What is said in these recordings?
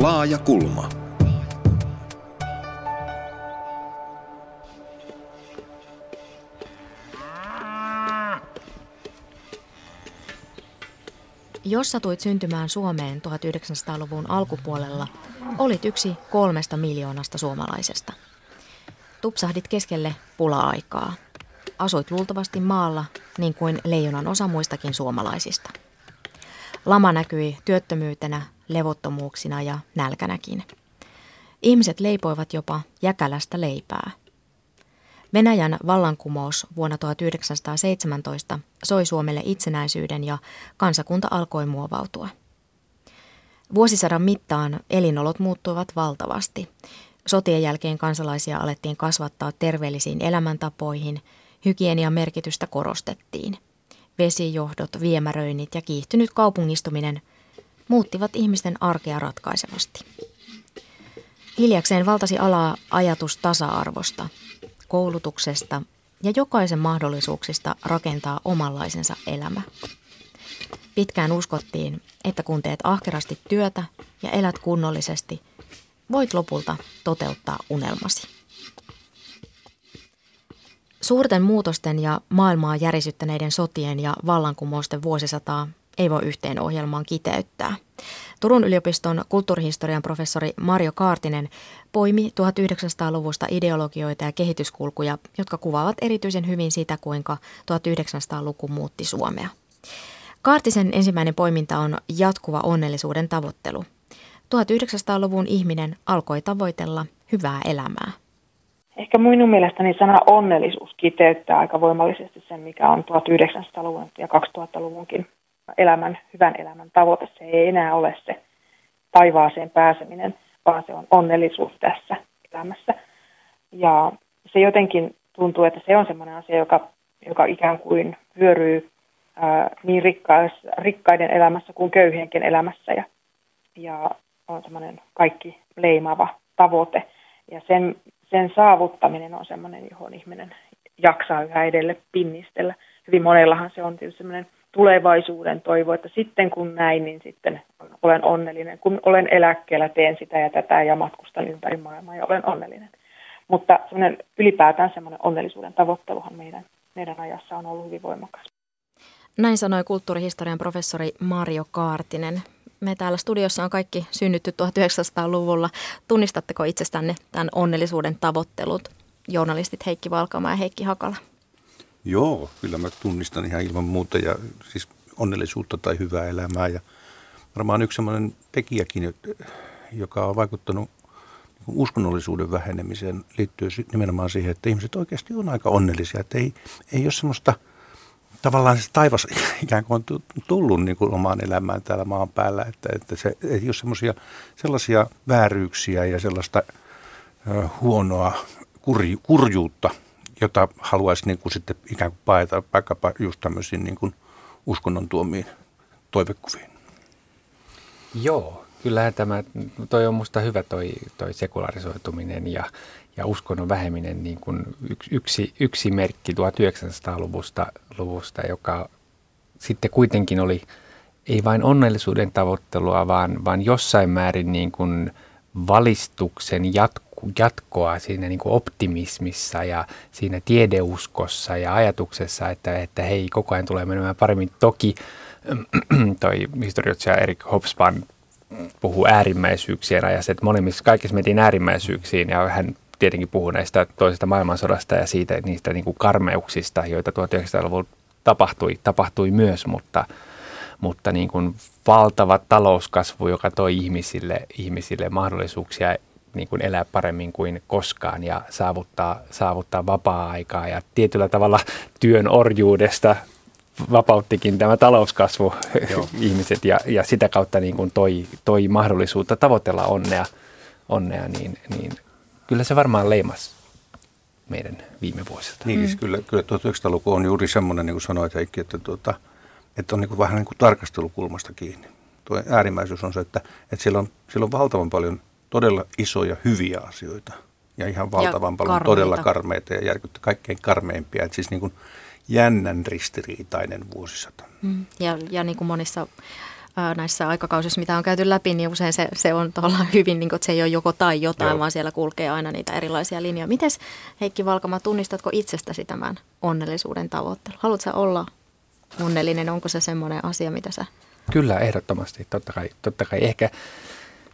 Laaja kulma. Jos satuit syntymään Suomeen 1900-luvun alkupuolella, olit yksi kolmesta miljoonasta suomalaisesta. Tupsahdit keskelle pula-aikaa. Asuit luultavasti maalla, niin kuin leijonan osa muistakin suomalaisista. Lama näkyi työttömyytenä, levottomuuksina ja nälkänäkin. Ihmiset leipoivat jopa jäkälästä leipää. Venäjän vallankumous vuonna 1917 soi Suomelle itsenäisyyden ja kansakunta alkoi muovautua. Vuosisadan mittaan elinolot muuttuivat valtavasti. Sotien jälkeen kansalaisia alettiin kasvattaa terveellisiin elämäntapoihin, hygienian merkitystä korostettiin. Vesijohdot, viemäröinnit ja kiihtynyt kaupungistuminen muuttivat ihmisten arkea ratkaisevasti. Hiljakseen valtasi alaa ajatus tasa-arvosta, koulutuksesta ja jokaisen mahdollisuuksista rakentaa omanlaisensa elämä. Pitkään uskottiin, että kun teet ahkerasti työtä ja elät kunnollisesti, voit lopulta toteuttaa unelmasi. Suurten muutosten ja maailmaa järisyttäneiden sotien ja vallankumousten vuosisataa ei voi yhteen ohjelmaan kiteyttää. Turun yliopiston kulttuurihistorian professori Mario Kaartinen poimi 1900-luvusta ideologioita ja kehityskulkuja, jotka kuvaavat erityisen hyvin sitä, kuinka 1900-luku muutti Suomea. Kaartisen ensimmäinen poiminta on jatkuva onnellisuuden tavoittelu. 1900-luvun ihminen alkoi tavoitella hyvää elämää. Ehkä minun mielestäni sana onnellisuus kiteyttää aika voimallisesti sen, mikä on 1900-luvun ja 2000-luvunkin elämän, hyvän elämän tavoite. Se ei enää ole se taivaaseen pääseminen, vaan se on onnellisuus tässä elämässä. Ja se jotenkin tuntuu, että se on sellainen asia, joka, joka ikään kuin vyöryy ää, niin rikkais, rikkaiden elämässä kuin köyhienkin elämässä ja, ja on semmoinen kaikki leimaava tavoite. Ja sen, sen saavuttaminen on semmoinen, johon ihminen jaksaa yhä edelle pinnistellä. Hyvin monellahan se on tietysti semmoinen tulevaisuuden toivo, että sitten kun näin, niin sitten olen onnellinen. Kun olen eläkkeellä, teen sitä ja tätä ja matkustan ympäri maailmaa ja olen onnellinen. Mutta semmoinen, ylipäätään semmoinen onnellisuuden tavoitteluhan meidän, meidän ajassa on ollut hyvin voimakas. Näin sanoi kulttuurihistorian professori Mario Kaartinen. Me täällä studiossa on kaikki synnytty 1900-luvulla. Tunnistatteko itsestänne tämän onnellisuuden tavoittelut? Journalistit Heikki Valkama ja Heikki Hakala. Joo, kyllä mä tunnistan ihan ilman muuta ja siis onnellisuutta tai hyvää elämää ja varmaan yksi sellainen tekijäkin, joka on vaikuttanut uskonnollisuuden vähenemiseen liittyy nimenomaan siihen, että ihmiset oikeasti on aika onnellisia, että ei, ei ole semmoista tavallaan se taivas ikään kuin on tullut niin kuin omaan elämään täällä maan päällä, että, että se ei ole semmoisia sellaisia vääryyksiä ja sellaista huonoa kurju, kurjuutta, jota haluaisi niin kuin sitten ikään kuin paeta vaikkapa just tämmöisiin niin kuin uskonnon tuomiin toivekuviin. Joo, kyllähän tämä, toi on musta hyvä toi, toi sekularisoituminen ja, ja uskonnon väheminen niin kuin yksi, yksi, merkki 1900-luvusta, luvusta, joka sitten kuitenkin oli ei vain onnellisuuden tavoittelua, vaan, vaan jossain määrin niin kuin valistuksen jatku jatkoa siinä niin kuin optimismissa ja siinä tiedeuskossa ja ajatuksessa, että, että hei, koko ajan tulee menemään paremmin. Toki toi historioitsija Erik Hobsbawm puhuu äärimmäisyyksien ajassa, että monemmissa kaikissa mentiin äärimmäisyyksiin ja hän tietenkin puhuu näistä toisesta maailmansodasta ja siitä niistä niin kuin karmeuksista, joita 1900-luvulla tapahtui, tapahtui myös, mutta, mutta niin kuin valtava talouskasvu, joka toi ihmisille, ihmisille mahdollisuuksia niin kuin elää paremmin kuin koskaan ja saavuttaa, saavuttaa vapaa-aikaa ja tietyllä tavalla työn orjuudesta vapauttikin tämä talouskasvu ihmiset ja, ja sitä kautta niin kuin toi, toi mahdollisuutta tavoitella onnea, onnea niin, niin kyllä se varmaan leimas meidän viime vuosilta. Niin, siis mm. kyllä, kyllä 1900-luku on juuri semmoinen, niin kuin sanoit Heikki, että, tuota, että on niin kuin vähän niin kuin tarkastelukulmasta kiinni. Tuo äärimmäisyys on se, että, että siellä, on, siellä on valtavan paljon todella isoja hyviä asioita ja ihan valtavan ja paljon karmeita. todella karmeita ja järkyttä, kaikkein karmeimpia. Että siis niin kuin jännän ristiriitainen vuosisata. Mm. Ja, ja niin kuin monissa näissä aikakausissa, mitä on käyty läpi, niin usein se, se on hyvin, niin kuin, että se ei ole joko tai jotain, Joo. vaan siellä kulkee aina niitä erilaisia linjoja. Miten Heikki Valkama, tunnistatko itsestäsi tämän onnellisuuden tavoittelu? Haluatko olla onnellinen? Onko se semmoinen asia, mitä sä... Kyllä, ehdottomasti. Totta kai, totta kai. Ehkä,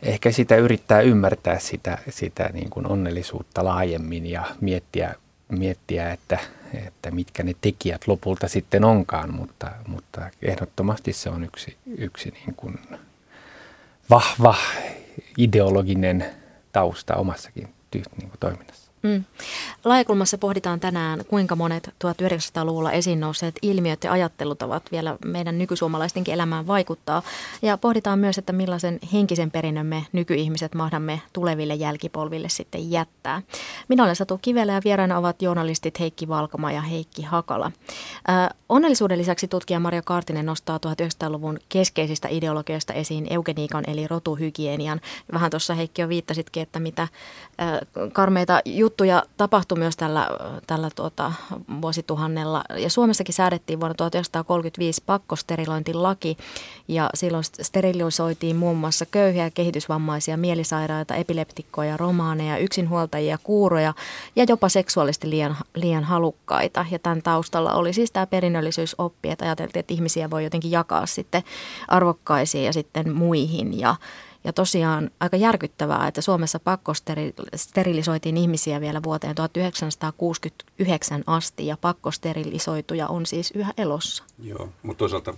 ehkä sitä yrittää ymmärtää sitä, sitä niin kuin onnellisuutta laajemmin ja miettiä, miettiä että, että mitkä ne tekijät lopulta sitten onkaan, mutta, mutta ehdottomasti se on yksi, yksi niin kuin vahva ideologinen tausta omassakin niin kuin toiminnassa. Mm. Laajakulmassa pohditaan tänään, kuinka monet 1900-luvulla esiin nousseet ilmiöt ja ajattelutavat vielä meidän nykysuomalaistenkin elämään vaikuttaa. Ja pohditaan myös, että millaisen henkisen perinnön me nykyihmiset mahdamme tuleville jälkipolville sitten jättää. Minä olen Satu Kivelä ja vieraana ovat journalistit Heikki Valkama ja Heikki Hakala. Äh, onnellisuuden lisäksi tutkija Maria Kaartinen nostaa 1900-luvun keskeisistä ideologioista esiin eugeniikan eli rotuhygienian. Vähän tuossa Heikki jo viittasitkin, että mitä äh, karmeita juttuja tapahtui myös tällä, tällä tuota, vuosituhannella. Ja Suomessakin säädettiin vuonna 1935 pakkosterilointilaki ja silloin sterilisoitiin muun muassa köyhiä, kehitysvammaisia, mielisairaita, epileptikkoja, romaaneja, yksinhuoltajia, kuuroja ja jopa seksuaalisesti liian, liian halukkaita. Ja tämän taustalla oli siis tämä perinnöllisyysoppi, että ajateltiin, että ihmisiä voi jotenkin jakaa sitten arvokkaisiin ja sitten muihin. Ja, ja tosiaan aika järkyttävää, että Suomessa pakkosterilisoitiin ihmisiä vielä vuoteen 1969 asti ja pakkosterilisoituja on siis yhä elossa. Joo, mutta toisaalta,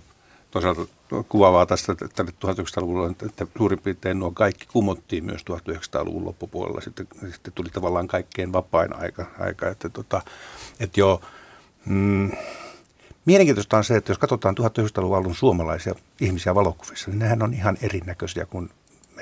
toisaalta kuvaavaa tästä että 1900-luvulla, että suurin piirtein nuo kaikki kumottiin myös 1900-luvun loppupuolella. Sitten, sitten tuli tavallaan kaikkein vapain aika, aika että, tota, että joo, mm, Mielenkiintoista on se, että jos katsotaan 1900-luvun alun suomalaisia ihmisiä valokuvissa, niin nehän on ihan erinäköisiä kuin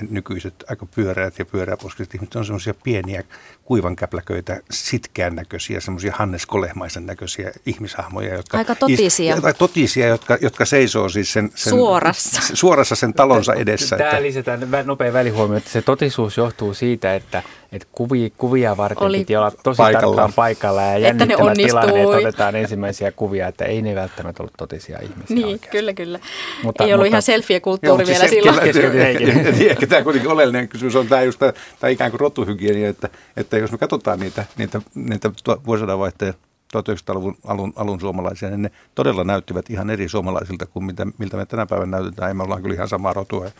nykyiset aika pyöreät ja pyöreäposkiset ihmiset on semmoisia pieniä kuivankäpläköitä, sitkeän näköisiä, semmoisia Hannes Kolehmaisen näköisiä ihmishahmoja. Jotka aika totisia. Is, totisia, jotka, jotka seisoo siis sen, sen suorassa. suorassa sen talonsa edessä. Tämä että, lisätään nopea välihuomio, että se totisuus johtuu siitä, että, että kuvia, kuvia varten Oli piti olla tosi paikalla. tarkkaan paikalla ja jännittävä tilanne, että otetaan ensimmäisiä kuvia, että ei ne välttämättä ollut totisia ihmisiä Niin, oikeasti. kyllä, kyllä. Mutta, ei ollut mutta, ihan selfie-kulttuuri vielä se, silloin. Ehkä tämä kuitenkin oleellinen kysymys on tämä, just tämä, tämä ikään kuin rotuhygienia, että, että jos me katsotaan niitä, niitä, niitä vuosisadan vaihteen 1900-luvun alun, alun suomalaisia, niin ne todella näyttivät ihan eri suomalaisilta kuin mitä, miltä me tänä päivänä näytetään. Ei me ollaan kyllä ihan samaa rotua. Ja,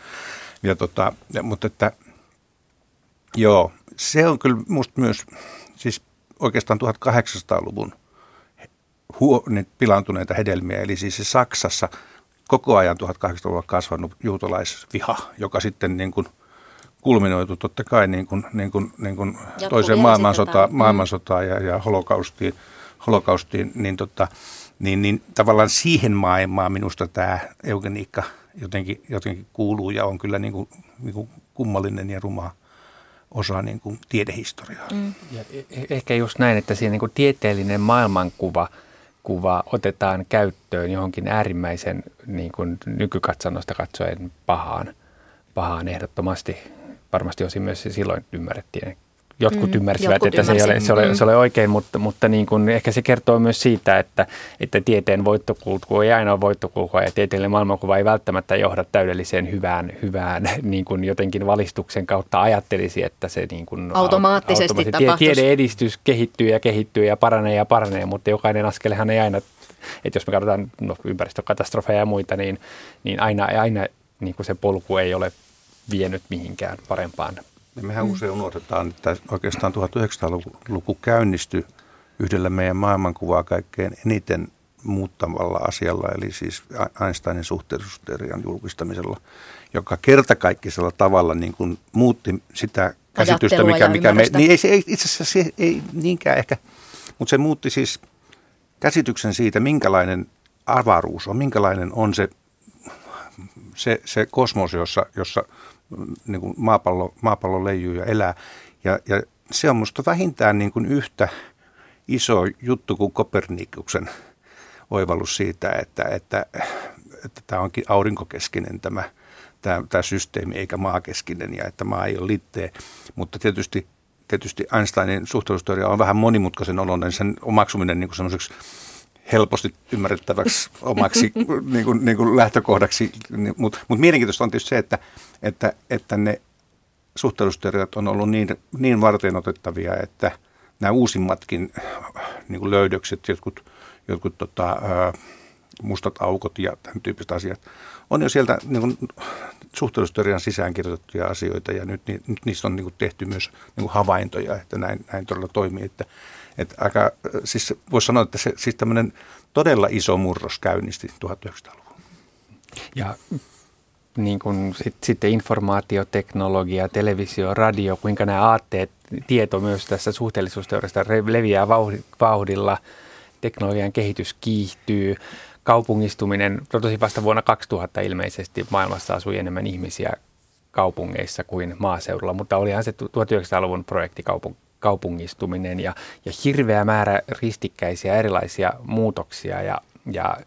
ja tota, ja, mutta että, joo, se on kyllä musta myös, siis oikeastaan 1800-luvun huo, niin pilantuneita hedelmiä. Eli siis se Saksassa koko ajan 1800-luvulla kasvanut juutalaisviha, joka sitten niin kuin kulminoitu totta kai niin kuin, niin kuin, niin kuin toiseen maailmansotaan, mm. maailmansotaan ja, ja holokaustiin, holokaustiin niin, tota, niin, niin tavallaan siihen maailmaan minusta tämä eugeniikka jotenkin, jotenkin kuuluu ja on kyllä niin kuin, niin kuin kummallinen ja ruma osa niin kuin tiedehistoriaa. Mm. Ja e-, e-, ehkä just näin, että siinä niin kuin tieteellinen maailmankuva kuva otetaan käyttöön johonkin äärimmäisen niin kuin nykykatsannosta katsoen pahaan, pahaan ehdottomasti. Varmasti osin myös silloin ymmärrettiin jotkut mm, ymmärsivät, jotkut että se ei ole, se ole, se ole oikein, mutta, mutta niin kuin, ehkä se kertoo myös siitä, että, että tieteen voittokulku ei aina ole voittokulkua ja tieteellinen maailmankuva ei välttämättä johda täydelliseen hyvään, hyvään niin kuin jotenkin valistuksen kautta ajattelisi, että se niin kuin automaattisesti, automaattisesti tapahtuisi. Tiede edistys kehittyy ja kehittyy ja paranee ja paranee, mutta jokainen askelehan ei aina, että jos me katsotaan no, ympäristökatastrofeja ja muita, niin, niin aina, aina niin kuin se polku ei ole vienyt mihinkään parempaan niin mehän mm. usein unohdetaan, että oikeastaan 1900-luku käynnistyi yhdellä meidän maailmankuvaa kaikkein eniten muuttavalla asialla, eli siis Einsteinin suhteellisuusteorian julkistamisella, joka kertakaikkisella tavalla niin kuin muutti sitä käsitystä, mikä, mikä me, niin ei, se, ei, itse asiassa se ei niinkään ehkä, mutta se muutti siis käsityksen siitä, minkälainen avaruus on, minkälainen on se, se, se kosmos, jossa, jossa niin kuin maapallo, maapallo leijuu ja elää. Ja, ja se on minusta vähintään niin kuin yhtä iso juttu kuin Kopernikuksen oivallus siitä, että, että, että tämä onkin aurinkokeskinen tämä, tämä, tämä systeemi eikä maakeskinen ja että maa ei ole litteä. Mutta tietysti, tietysti Einsteinin suhteellisuusteoria on vähän monimutkaisen oloinen, sen omaksuminen niin semmoiseksi helposti ymmärrettäväksi omaksi niin kuin, niin kuin lähtökohdaksi. Niin, Mutta mut mielenkiintoista on tietysti se, että, että, että ne suhteellisuusteoriat on ollut niin, niin varten otettavia, että nämä uusimmatkin niin kuin löydökset, jotkut, jotkut tota, mustat aukot ja tämän tyyppiset asiat, on jo sieltä niin kuin, suhteellisuusteorian sisäänkirjoitettuja asioita ja nyt, nyt niistä on niin kuin, tehty myös niin kuin havaintoja, että näin, näin todella toimii. Että, että aika, siis voisi sanoa, että se siis tämmöinen todella iso murros käynnisti 1900-luvulla. Ja niin kuin sit, sitten informaatioteknologia, televisio, radio, kuinka nämä aatteet, tieto myös tässä suhteellisuusteoriasta leviää vauhdilla, teknologian kehitys kiihtyy, kaupungistuminen, tosi vasta vuonna 2000 ilmeisesti maailmassa asui enemmän ihmisiä kaupungeissa kuin maaseudulla, mutta olihan se 1900-luvun projekti kaupungistuminen ja, ja hirveä määrä ristikkäisiä erilaisia muutoksia ja, ja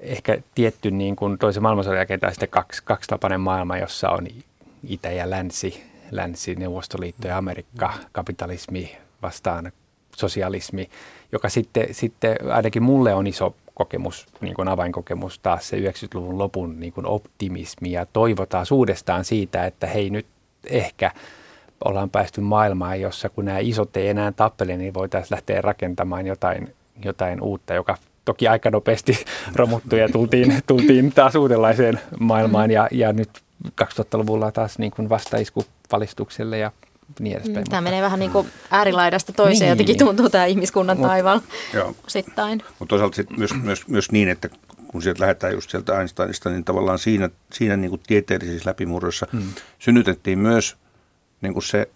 ehkä tietty niin kuin toisen maailmansodan jälkeen tai sitten kaksi, kaksitapainen maailma, jossa on itä ja länsi, länsi, Neuvostoliitto ja Amerikka, kapitalismi vastaan sosialismi, joka sitten, sitten ainakin mulle on iso kokemus, niin kuin avainkokemus taas se 90-luvun lopun niin kuin optimismi ja toivotaan uudestaan siitä, että hei nyt ehkä ollaan päästy maailmaan, jossa kun nämä isot ei enää tappele, niin voitaisiin lähteä rakentamaan jotain, jotain uutta, joka toki aika nopeasti romuttui ja tultiin, tultiin taas uudenlaiseen maailmaan. Ja, ja nyt 2000-luvulla taas niin kuin vastaisku valistukselle ja niin edespäin. Tämä menee vähän niin kuin äärilaidasta toiseen, niin. jotenkin tuntuu tämä ihmiskunnan Mut, taival osittain. Mutta toisaalta sit myös, myös, myös niin, että kun sieltä lähdetään just sieltä Einsteinista, niin tavallaan siinä, siinä niin kuin tieteellisissä läpimurroissa hmm. synnytettiin myös niin kuin se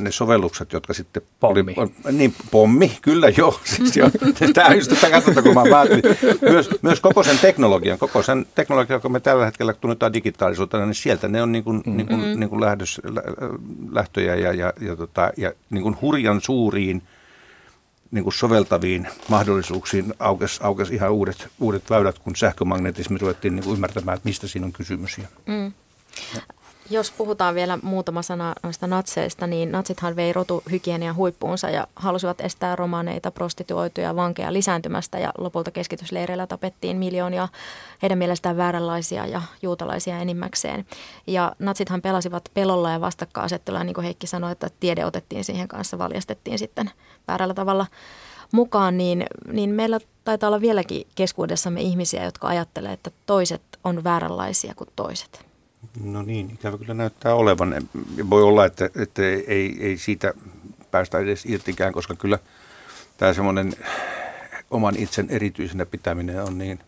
ne sovellukset, jotka sitten... Pommi. Oli, niin, pommi, kyllä joo. Siis jo, tämä on just tätä katsotaan, kun mä päätin. Myös, myös koko sen teknologian, koko sen teknologian, joka me tällä hetkellä tunnetaan digitaalisuutena, niin sieltä ne on niin kuin, mm-hmm. niin kuin, niin kuin lähdös, lähtöjä ja, ja, ja, tota, ja niin kuin hurjan suuriin niin kuin soveltaviin mahdollisuuksiin aukesi, aukesi ihan uudet, uudet väylät, kun sähkömagnetismi ruvettiin niin kuin ymmärtämään, että mistä siinä on kysymys. Ja, mm. ja. Jos puhutaan vielä muutama sana noista natseista, niin natsithan vei rotuhygienian huippuunsa ja halusivat estää romaneita, prostituoituja, vankeja lisääntymästä ja lopulta keskitysleireillä tapettiin miljoonia heidän mielestään vääränlaisia ja juutalaisia enimmäkseen. Ja natsithan pelasivat pelolla ja vastakkainasettelua, niin kuin Heikki sanoi, että tiede otettiin siihen kanssa, valjastettiin sitten väärällä tavalla mukaan, niin, niin meillä taitaa olla vieläkin keskuudessamme ihmisiä, jotka ajattelee, että toiset on vääränlaisia kuin toiset. No niin, ikävä kyllä näyttää olevan. Voi olla, että, että ei, ei siitä päästä edes irtikään, koska kyllä tämä semmoinen oman itsen erityisenä pitäminen on niin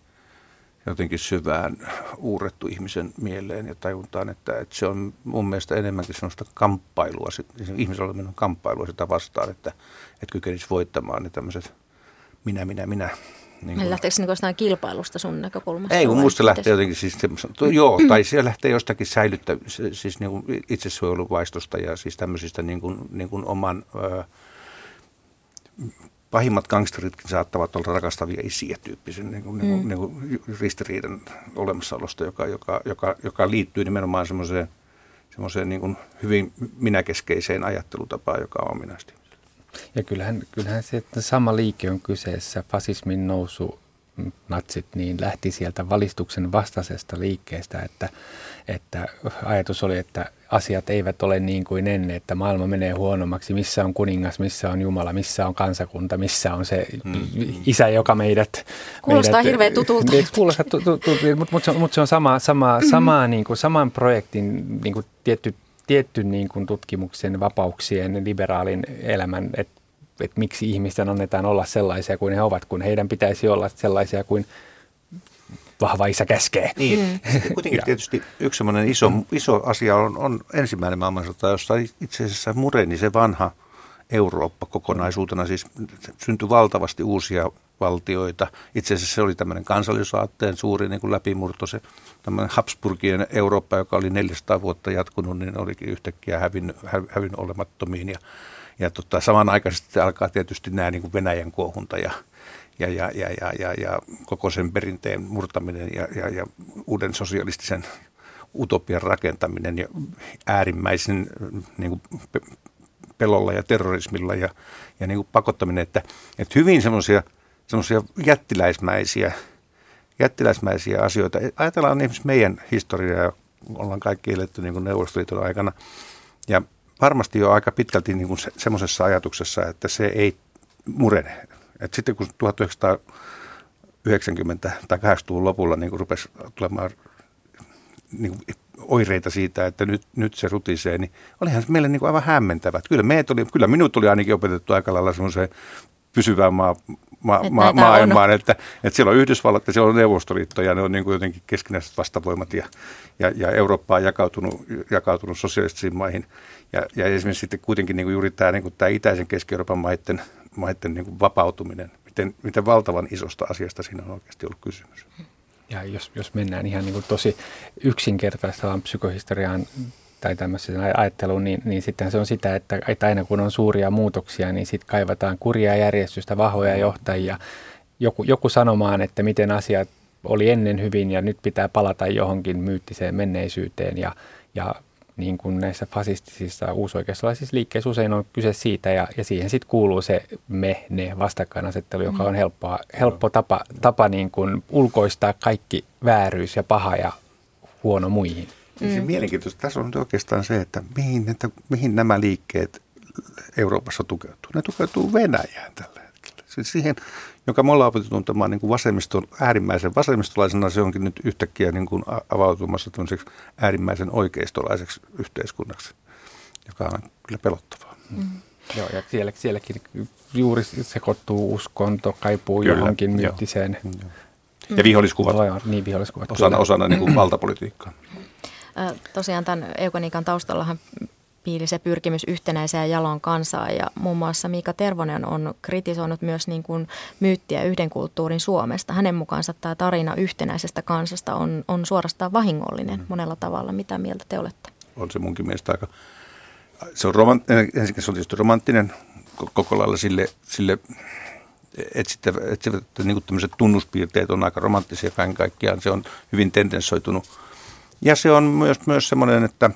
jotenkin syvään uurettu ihmisen mieleen ja tajuntaan, että, että se on mun mielestä enemmänkin sellaista kamppailua, ihmisellä on kamppailua sitä vastaan, että, että kykenisi voittamaan ne tämmöiset minä, minä, minä niin kuin... Lähteekö se niin jostain kilpailusta sun näkökulmasta? Ei, kun musta lähtee jotenkin siis joo, tai se lähtee jostakin säilyttä, siis niin kuin itsesuojeluvaistosta ja siis tämmöisistä niin kuin, niin kuin oman, ö, pahimmat gangsteritkin saattavat olla rakastavia isiä tyyppisen niin kuin, mm. niin kuin, niin kuin ristiriidan olemassaolosta, joka, joka, joka, joka liittyy nimenomaan semmoiseen, semmoiseen niin kuin hyvin minäkeskeiseen ajattelutapaan, joka on ominaisesti. Ja kyllähän, kyllähän se, että sama liike on kyseessä, fasismin nousu, natsit, niin lähti sieltä valistuksen vastaisesta liikkeestä, että, että ajatus oli, että asiat eivät ole niin kuin ennen, että maailma menee huonommaksi, missä on kuningas, missä on Jumala, missä on kansakunta, missä on se mm. isä, joka meidät... Kuulostaa meidät, hirveän tutulta. Kuulostaa tutulta, mutta mut se, mut se on sama, sama, mm. sama niin kuin, saman projektin niin kuin tietty tietty niin kuin tutkimuksen vapauksien liberaalin elämän, että et miksi ihmisten annetaan olla sellaisia kuin he ovat, kun heidän pitäisi olla sellaisia kuin vahva isä käskee. Niin, mm. kuitenkin tietysti yksi iso, iso asia on, on ensimmäinen maailmansota, jossa itse asiassa mureni se vanha Eurooppa kokonaisuutena, siis syntyi valtavasti uusia valtioita. Itse asiassa se oli tämmöinen kansallisaatteen suuri niin kuin läpimurto, se tämmöinen Habsburgien Eurooppa, joka oli 400 vuotta jatkunut, niin olikin yhtäkkiä hävinnyt, hävinnyt olemattomiin. Ja, ja tota, samanaikaisesti alkaa tietysti nämä niin kuin Venäjän kuohunta ja, ja, ja, ja, ja, ja, ja koko sen perinteen murtaminen ja, ja, ja uuden sosialistisen utopian rakentaminen ja äärimmäisen niin kuin pelolla ja terrorismilla ja, ja niin kuin pakottaminen, että, että hyvin semmoisia semmoisia jättiläismäisiä, jättiläismäisiä asioita. Ajatellaan esimerkiksi meidän historiaa, ollaan kaikki eletty niin kuin Neuvostoliiton aikana. Ja varmasti jo aika pitkälti niin kuin se, semmoisessa ajatuksessa, että se ei murene. Et sitten kun 1990 tai 80-luvun lopulla niin kuin rupesi tulemaan niin kuin oireita siitä, että nyt, nyt se rutisee, niin olihan se meille niin kuin aivan hämmentävät. Kyllä, meitä oli, kyllä minut oli ainakin opetettu aika lailla semmoiseen pysyvään maa, ma, ma, maailmaan, että, että siellä on Yhdysvallat ja siellä on Neuvostoliitto ja ne on niin kuin jotenkin keskinäiset vastavoimat ja, ja, ja Eurooppa on jakautunut, jakautunut sosiaalisiin maihin. Ja, ja esimerkiksi sitten kuitenkin niin kuin juuri tämä, niin kuin tämä itäisen Keski-Euroopan maiden, maiden niin kuin vapautuminen, miten, miten valtavan isosta asiasta siinä on oikeasti ollut kysymys. Ja jos, jos mennään ihan niin kuin tosi yksinkertaistavaan psykohistoriaan tai tämmöiseen ajatteluun, niin, niin sitten se on sitä, että, että aina kun on suuria muutoksia, niin sitten kaivataan kurjaa järjestystä, vahvoja johtajia, joku, joku sanomaan, että miten asiat oli ennen hyvin ja nyt pitää palata johonkin myyttiseen menneisyyteen ja, ja niin kuin näissä fasistisissa uusoikeistolaisissa liikkeissä usein on kyse siitä ja, ja siihen sitten kuuluu se me, ne vastakkainasettelu, joka on mm. helppoa, helppo tapa, tapa niin kuin ulkoistaa kaikki vääryys ja paha ja huono muihin. Mm. Se mielenkiintoista tässä on oikeastaan se, että mihin, että mihin nämä liikkeet Euroopassa tukeutuu. Ne tukeutuu Venäjään tällä hetkellä. Siis siihen, joka me ollaan opetettu tuntemaan niin kuin vasemmiston, äärimmäisen vasemmistolaisena, se onkin nyt yhtäkkiä niin kuin avautumassa äärimmäisen oikeistolaiseksi yhteiskunnaksi, joka on kyllä pelottavaa. Mm. Joo, ja siellä, sielläkin juuri sekoittuu uskonto, kaipuu kyllä, johonkin myyttiseen. Ja viholliskuvat. Joo, niin, viholliskuvat. Osana, osana niin kuin valtapolitiikkaa. Tosiaan tämän eukoniikan taustallahan piili se pyrkimys yhtenäiseen jalon kansaa ja muun muassa Miika Tervonen on kritisoinut myös niin kuin myyttiä yhden kulttuurin Suomesta. Hänen mukaansa tämä tarina yhtenäisestä kansasta on, on suorastaan vahingollinen mm. monella tavalla. Mitä mieltä te olette? On se munkin mielestä aika, se on, romant, ensinnäkin se on tietysti romanttinen koko lailla sille, sille etsivät, etsivät niin kuin tunnuspiirteet on aika romanttisia kaiken kaikkiaan. Se on hyvin tendenssoitunut ja se on myös, myös semmoinen, että,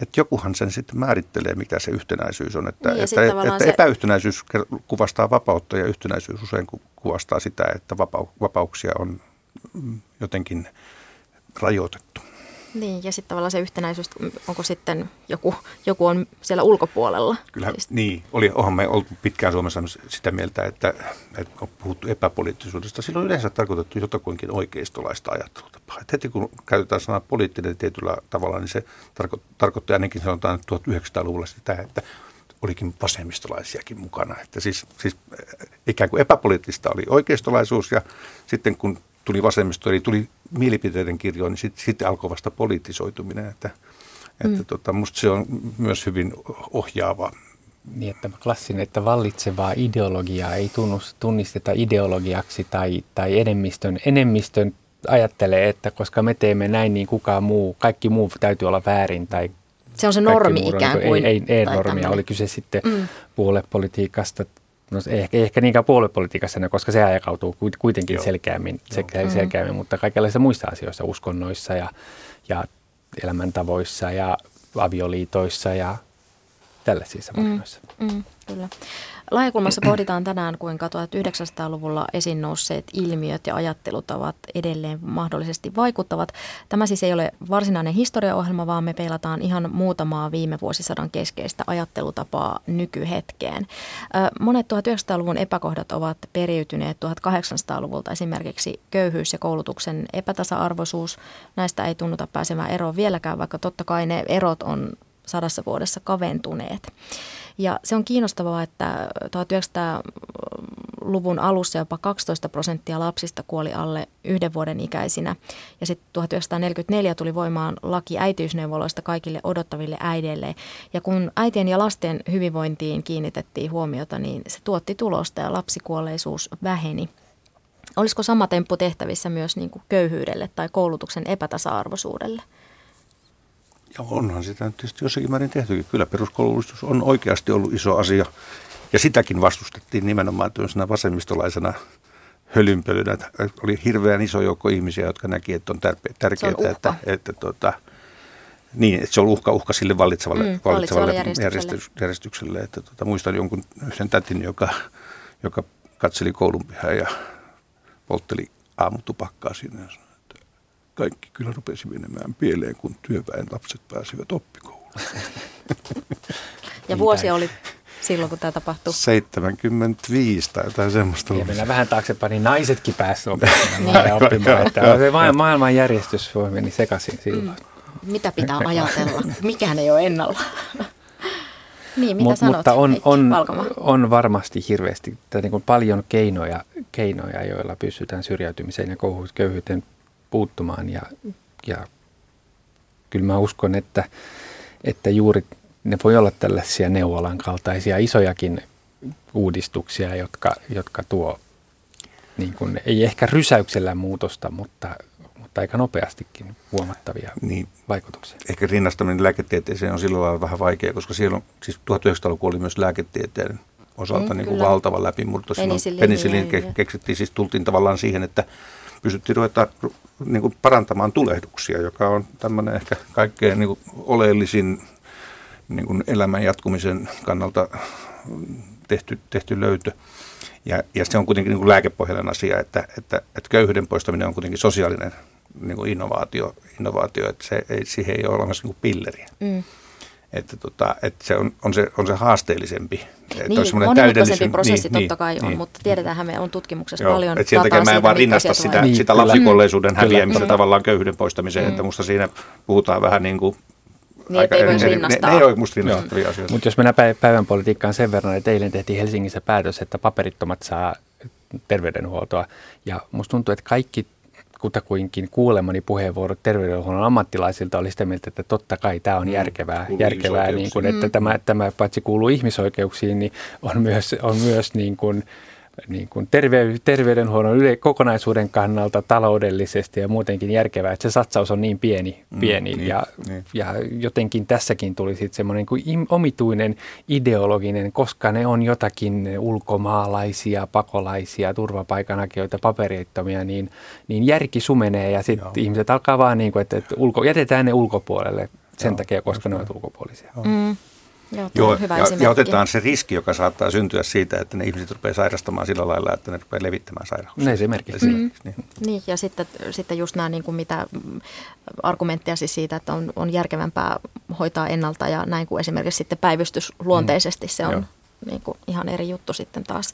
että jokuhan sen sitten määrittelee, mikä se yhtenäisyys on. Että, niin, että, että, että se... epäyhtenäisyys kuvastaa vapautta ja yhtenäisyys usein kuvastaa sitä, että vapau, vapauksia on jotenkin rajoitettu. Niin, ja sitten tavallaan se yhtenäisyys, onko sitten joku, joku on siellä ulkopuolella? Kyllä, siis... niin. Oli, onhan me oltu pitkään Suomessa sitä mieltä, että, että on puhuttu epäpoliittisuudesta. Silloin on yleensä tarkoitettu jotakuinkin oikeistolaista ajattelutapaa. Että heti kun käytetään sanaa poliittinen tietyllä tavalla, niin se tarko, tarkoittaa ainakin sanotaan 1900-luvulla sitä, että olikin vasemmistolaisiakin mukana. Että siis, siis ikään kuin epäpoliittista oli oikeistolaisuus ja sitten kun tuli vasemmisto, eli tuli mielipiteiden kirjo, niin sitten sit alkoi vasta poliittisoituminen. Että, mm. että tota, musta se on myös hyvin ohjaava. Niin, että klassinen, että vallitsevaa ideologiaa ei tunnisteta ideologiaksi tai, tai enemmistön, enemmistön ajattelee, että koska me teemme näin, niin kukaan muu, kaikki muu täytyy olla väärin tai se on se normi muu, ikään kuin. Ei, ei, ei normia, oli kyse sitten mm. puoluepolitiikasta No ehkä, ehkä niinkään puoluepolitiikassa, koska se jakautuu kuitenkin Joo. selkeämmin, Joo. selkeämmin, mutta kaikenlaisissa muissa asioissa, uskonnoissa ja, ja elämäntavoissa ja avioliitoissa ja tällaisissa mm, mm, kyllä. Laajakulmassa pohditaan tänään, kuinka 1900-luvulla esiin nousseet ilmiöt ja ajattelutavat edelleen mahdollisesti vaikuttavat. Tämä siis ei ole varsinainen historiaohjelma, vaan me peilataan ihan muutamaa viime vuosisadan keskeistä ajattelutapaa nykyhetkeen. Monet 1900-luvun epäkohdat ovat periytyneet 1800-luvulta, esimerkiksi köyhyys ja koulutuksen epätasa-arvoisuus. Näistä ei tunnuta pääsemään eroon vieläkään, vaikka totta kai ne erot on sadassa vuodessa kaventuneet. Ja se on kiinnostavaa, että 1900-luvun alussa jopa 12 prosenttia lapsista kuoli alle yhden vuoden ikäisinä. Ja sitten 1944 tuli voimaan laki äitiysneuvoloista kaikille odottaville äideille. Ja kun äitien ja lasten hyvinvointiin kiinnitettiin huomiota, niin se tuotti tulosta ja lapsikuolleisuus väheni. Olisiko sama temppu tehtävissä myös niin kuin köyhyydelle tai koulutuksen epätasa-arvoisuudelle? Ja onhan sitä nyt tietysti jossakin määrin tehtykin. Kyllä peruskoulutus on oikeasti ollut iso asia. Ja sitäkin vastustettiin nimenomaan tämmöisenä vasemmistolaisena hölynpölynä. Oli hirveän iso joukko ihmisiä, jotka näki, että on tärkeää, on että, että tota, niin, että se on uhka, uhka sille vallitsevalle, mm, vallitsevalle järjestykselle. järjestykselle. Että tota, muistan jonkun yhden tätin, joka, joka katseli koulunpihaa ja poltteli aamutupakkaa sinne ja sanoi, kaikki kyllä rupesi menemään pieleen, kun työväen lapset pääsivät oppikouluun. Ja vuosi oli silloin, kun tämä tapahtui? 75 tai jotain semmoista. Ja mennään vähän taaksepäin, niin naisetkin pääsivät oppimaan. ja oppimaan että se maailman järjestys voi meni sekaisin silloin. Mm. Mitä pitää ajatella? Mikään ei ole ennalla. niin, mitä Mut, sanot, mutta on, Heikki on, Valkama? on varmasti hirveästi tai niin kuin paljon keinoja, keinoja, joilla pystytään syrjäytymiseen ja köyhyyteen puuttumaan. Ja, ja kyllä mä uskon, että, että juuri ne voi olla tällaisia neuvolan kaltaisia isojakin uudistuksia, jotka, jotka tuo niin kuin, ei ehkä rysäyksellä muutosta, mutta, mutta aika nopeastikin huomattavia Niin, vaikutuksia. ehkä rinnastaminen lääketieteeseen on sillä lailla vähän vaikea, koska siellä on, siis 1900-luku oli myös lääketieteen osalta Mm, niin kuin valtava läpimurto. Silloin Penisiliini Penisiliin ja- ke- keksittiin, siis tultiin tavallaan siihen, että pystyttiin ruveta niin kuin parantamaan tulehduksia, joka on tämmöinen ehkä kaikkein niin kuin oleellisin niin kuin elämän jatkumisen kannalta tehty, tehty löytö. Ja, ja se on kuitenkin niin kuin lääkepohjainen asia, että, että, että köyhyyden poistaminen on kuitenkin sosiaalinen niin kuin innovaatio, innovaatio, että se ei, siihen ei ole olemassa niin kuin pilleriä. Mm. Että, tota, että se on, on, se, on se haasteellisempi. Että Niin, monimutkaisempi täydellisy- prosessi niin, totta kai niin, on, niin. mutta tiedetäänhän me on tutkimuksessa Joo, paljon et sen takia mä en vaan rinnasta sitä. Niin, sitä kyllä. lapsikuolleisuuden Kyllä. häviämistä Mm. tavallaan köyhyyden poistamiseen, Mm. että musta siinä puhutaan vähän niin kuin... Niin, voisi ne, rinnastaa. ne, ne ei ole musta rinnastettavia asioita. Mutta jos mennään pä- päivän politiikkaan sen verran, että eilen tehtiin Helsingissä päätös, että paperittomat saa terveydenhuoltoa. Ja musta tuntuu, että kaikki kutakuinkin kuulemani puheenvuorot terveydenhuollon ammattilaisilta oli sitä mieltä, että totta kai tämä on Mm, järkevää, kuuluu järkevää niin kuin, että Mm. tämä, tämä paitsi kuuluu ihmisoikeuksiin, niin on myös, on myös niin kuin, niin kuin terve, terveydenhuollon yle, kokonaisuuden kannalta taloudellisesti ja muutenkin järkevää, että se satsaus on niin pieni, Mm, pieni niin, ja, niin. ja jotenkin tässäkin tuli sitten semmoinen kuin im- omituinen ideologinen, koska ne on jotakin ulkomaalaisia, pakolaisia, turvapaikanhakijoita, paperittomia, niin, niin järki sumenee ja sitten ihmiset alkaa vaan niin kuin, että, että ulko, jätetään ne ulkopuolelle sen Joo, takia, koska just ne ovat ulkopuolisia. Mm. Joo, Joo, hyvä ja, esimerkki. ja otetaan se riski, joka saattaa syntyä siitä, että ne ihmiset rupeaa sairastamaan sillä lailla, että ne rupeaa levittämään sairauksia. No esimerkiksi. Esimerkiksi, niin. Niin, ja sitten, sitten just nämä niin kuin mitä mm, argumentteja siis siitä, että on, on järkevämpää hoitaa ennalta ja näin kuin esimerkiksi sitten päivystys luonteisesti, se on Joo. niin kuin ihan eri juttu sitten taas.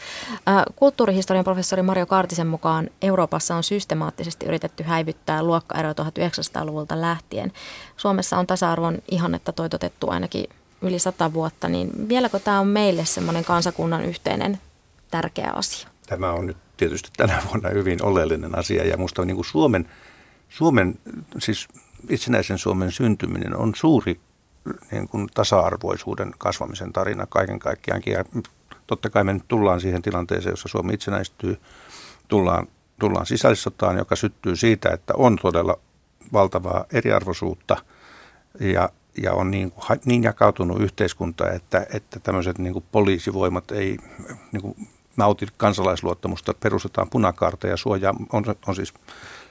Kulttuurihistorian professori Mario Kaartisen mukaan Euroopassa on systemaattisesti yritetty häivyttää luokkaeroja 1900-luvulta lähtien. Suomessa on tasa-arvon ihannetta toitotettu ainakin yli sata vuotta, niin vieläkö tämä on meille semmoinen kansakunnan yhteinen tärkeä asia? Tämä on nyt tietysti tänä vuonna hyvin oleellinen asia ja minusta niin kuin Suomen, Suomen, siis itsenäisen Suomen syntyminen on suuri niin kuin tasa-arvoisuuden kasvamisen tarina kaiken kaikkiaankin. Ja totta kai me nyt tullaan siihen tilanteeseen, jossa Suomi itsenäistyy, tullaan, tullaan sisällissotaan, joka syttyy siitä, että on todella valtavaa eriarvoisuutta ja, ja on niin, kuin, niin jakautunut yhteiskunta, että, että tämmöiset niin kuin poliisivoimat ei niin kuin nauti kansalaisluottamusta, perustetaan punakaarta ja suojaa, on, on siis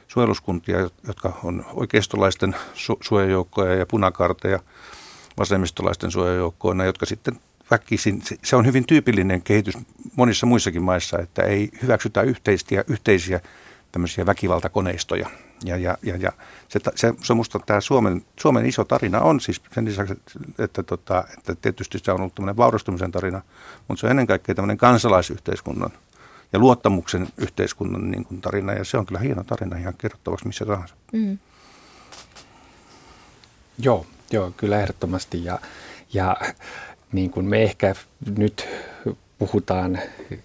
suojeluskuntia, jotka on oikeistolaisten su- suojajoukkoja ja punakaarteja vasemmistolaisten suojajoukkoina, jotka sitten väkisin, se on hyvin tyypillinen kehitys monissa muissakin maissa, että ei hyväksytä yhteisiä, yhteisiä tämmöisiä väkivaltakoneistoja. Ja, ja, ja, ja se, se, se musta tämä Suomen, Suomen iso tarina on siis sen lisäksi, että, että, tota, että tietysti se on ollut tämmöinen vaurastumisen tarina, mutta se on ennen kaikkea tämmöinen kansalaisyhteiskunnan ja luottamuksen yhteiskunnan niin kuin tarina, ja se on kyllä hieno tarina ihan kerrottavaksi missä tahansa. Mm. Joo, joo, kyllä ehdottomasti. Ja, ja niin kuin me ehkä nyt puhutaan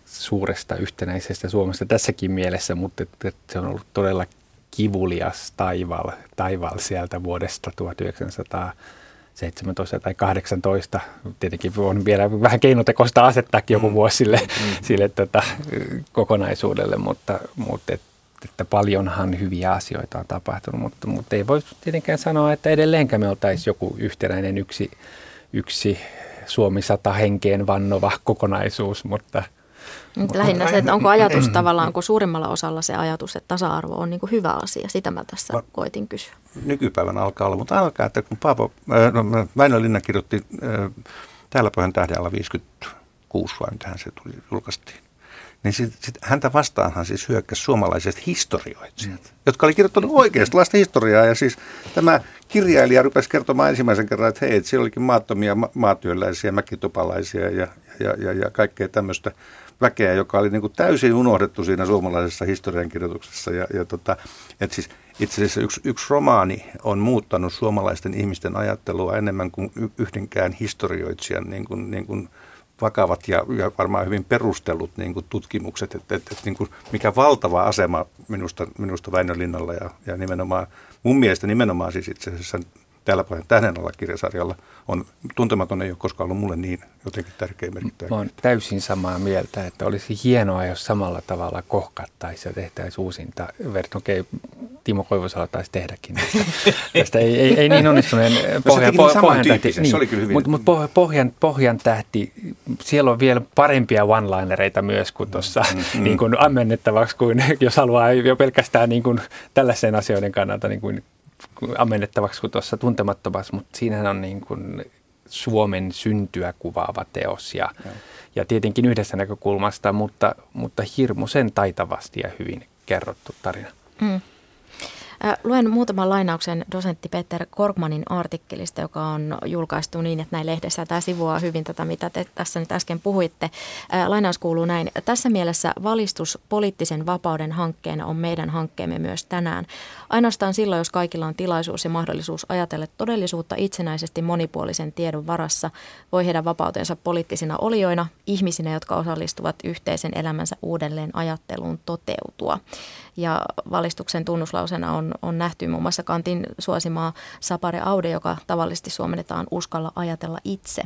suuresta yhtenäisestä Suomesta tässäkin mielessä, mutta se on ollut todella kivulias taival, taival sieltä vuodesta 1917 tai 18. Tietenkin on vielä vähän keinotekoista asettaakin joku vuosi sille, mm. sille tätä kokonaisuudelle, mutta, mutta et, että paljonhan hyviä asioita on tapahtunut, mutta, mutta ei voi tietenkään sanoa, että edelleenkään me oltaisiin joku yhtenäinen yksi, yksi Suomi sata henkeen vannova kokonaisuus, mutta Mutta lähinnä se, että onko ajatus tavallaan, onko suurimmalla osalla se ajatus, että tasa-arvo on niin kuin hyvä asia. Sitä mä tässä Va- koitin kysyä. Nykypäivän alkaa olla, mutta alkaa, että kun Paavo, äh, no, Väinö Linna kirjoitti äh, Täällä Pohjan tähden alla 56 vai mitähän se tuli, julkaistiin. Niin sit, sit häntä vastaanhan siis hyökkäsi suomalaiset historioitsijat, mm. jotka oli kirjoittanut oikeasta historiaa. Ja siis tämä kirjailija rupesi kertomaan ensimmäisen kerran, että hei, että siellä olikin maattomia ma- maatyöläisiä, mäkitupalaisia ja, ja, ja, ja kaikkea tämmöistä väkeä, joka oli niin kuin täysin unohdettu siinä suomalaisessa historiankirjoituksessa. Ja, ja tota, että siis itse asiassa yksi, yksi romaani on muuttanut suomalaisten ihmisten ajattelua enemmän kuin yhdenkään historioitsijan niin kuin, niin kuin vakavat ja, ja varmaan hyvin perustellut niin kuin tutkimukset, että, että, että niin kuin mikä valtava asema minusta, minusta Väinö Linnalla ja, ja nimenomaan, mun mielestä nimenomaan siis itse asiassa täällä paljon tähden alla kirjasarjalla on tuntematon ei ole koskaan ollut mulle niin jotenkin tärkeä merkittävä. Mä oon täysin samaa mieltä, että olisi hienoa, jos samalla tavalla kohkattaisiin ja tehtäisiin uusinta. Okei, okay, Timo Koivusalo taisi tehdäkin tästä. tästä ei, ei, ei niin onnistuneen pohjan, no pohjan, pohjan tähti. Niin, se oli kyllä hyvin. Mutta mut pohjan, pohjan tähti, siellä on vielä parempia one-linereita myös kuin tuossa mm, mm, niin kuin ammennettavaksi, kuin jos haluaa jo pelkästään niin kuin tällaisen asioiden kannalta niin kuin ammennettavaksi kuin tuossa tuntemattomassa, mutta siinähän on niin kuin Suomen syntyä kuvaava teos ja, ja tietenkin yhdessä näkökulmasta, mutta, mutta hirmuisen taitavasti ja hyvin kerrottu tarina. Mm. Luen muutaman lainauksen dosentti Peter Korkmanin artikkelista, joka on julkaistu niin, että näin lehdessä tämä sivuaa hyvin tätä, mitä te tässä nyt äsken puhuitte. Lainaus kuuluu näin. Tässä mielessä valistus poliittisen vapauden hankkeena on meidän hankkeemme myös tänään. Ainoastaan silloin, jos kaikilla on tilaisuus ja mahdollisuus ajatella todellisuutta itsenäisesti monipuolisen tiedon varassa, voi heidän vapautensa poliittisina olioina, ihmisinä, jotka osallistuvat yhteisen elämänsä uudelleen ajatteluun toteutua. Ja valistuksen tunnuslausena on, on nähty muun muassa Kantin suosimaa Sapare Aude, joka tavallisesti suomennetaan uskalla ajatella itse.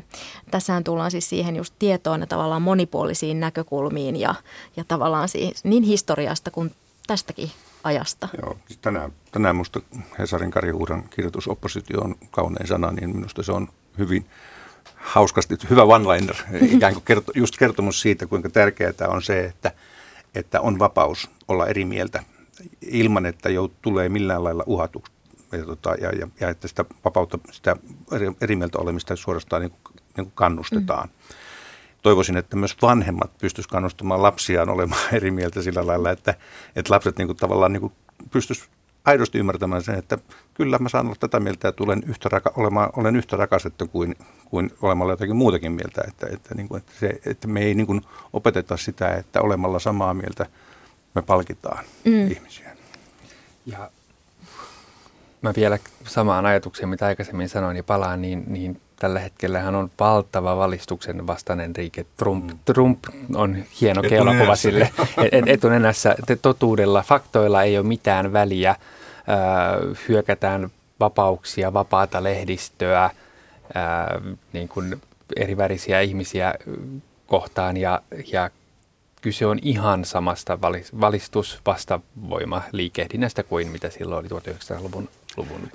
Tässähän tullaan siis siihen just tietoon ja tavallaan monipuolisiin näkökulmiin ja, ja tavallaan siis niin historiasta kuin tästäkin ajasta. Joo, siis tänään, tänään minusta Hesarin Kari Huuran kirjoitus Oppositio on kaunein sana, niin minusta se on hyvin hauskasti, hyvä one-liner, ikään kuin kerto, just kertomus siitä, kuinka tärkeää on se, että, että on vapaus olla eri mieltä ilman, että jout, tulee millään lailla uhatuksi. Ja, tota, ja, ja, ja että sitä vapautta, sitä eri, eri mieltä olemista suorastaan niin kuin, niin kuin kannustetaan. Mm toivoisin, että myös vanhemmat pystyisivät kannustamaan lapsiaan olemaan eri mieltä sillä lailla, että, että lapset niin kuin, tavallaan niin pystyisivät aidosti ymmärtämään sen, että kyllä mä saan olla tätä mieltä ja tulen yhtä raka, olemaan, olen yhtä rakastettu kuin, kuin olemalla jotakin muutakin mieltä. Että, että, niin kuin, että, se, että me ei niin kuin opeteta sitä, että olemalla samaa mieltä me palkitaan mm. ihmisiä. Ja mä vielä samaan ajatukseen, mitä aikaisemmin sanoin, niin palaan, niin, niin tällä hetkellä hän on valtava valistuksen vastainen riike. Trump, mm. Trump on hieno keulakuva sille et, etunenässä. Totuudella, faktoilla ei ole mitään väliä. Äh, hyökätään vapauksia, vapaata lehdistöä, äh, niin kuin erivärisiä ihmisiä kohtaan ja, ja kyse on ihan samasta valistusvastavoima liikehdinnästä kuin mitä silloin oli 1900-luvun luvun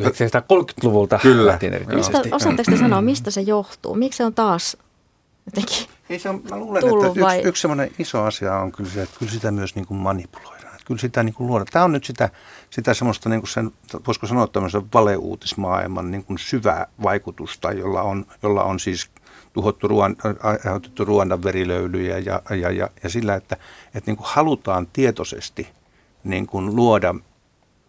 1930-luvulta Kyllä. Mistä, osaatteko te sanoa, mistä se johtuu? Miksi se on taas jotenkin Ei se on, mä luulen, että vai? yksi, yksi semmoinen iso asia on kyllä se, että kyllä sitä myös niin kuin manipuloidaan. Että kyllä sitä niin kuin luodaan. Tämä on nyt sitä, sitä semmoista, niin kuin sen, voisiko sanoa tämmöisen valeuutismaailman niin kuin syvää vaikutusta, jolla on, jolla on siis tuhottu ruoan, aiheutettu ruoan verilöylyjä ja, ja, ja, ja sillä, että, että niin kuin halutaan tietoisesti niin kuin luoda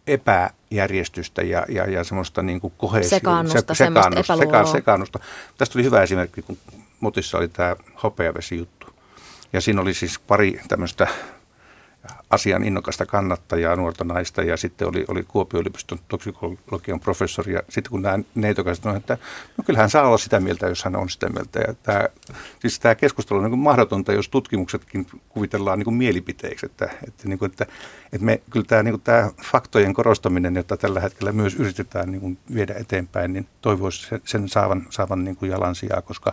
epäjärjestystä ja, ja, ja semmoista niin kuin kohesio, sekaannusta, se, sekaannusta, seka, sekaannusta. Tästä tuli hyvä esimerkki, kun Motissa oli tämä hopeavesi-juttu. Ja siinä oli siis pari tämmöistä asian innokasta kannattajaa, nuorta naista ja sitten oli, oli Kuopion yliopiston toksikologian professori ja sitten kun nämä neitokaiset sanoivat, että no kyllähän saa olla sitä mieltä, jos hän on sitä mieltä. Ja tämä, siis tämä keskustelu on niin mahdotonta, jos tutkimuksetkin kuvitellaan niin mielipiteiksi, että, että, niin kuin, että, että me, kyllä tämä, niin kuin tämä faktojen korostaminen, jota tällä hetkellä myös yritetään niin kuin viedä eteenpäin, niin toivoisi sen saavan, saavan niin kuin jalansijaa, koska,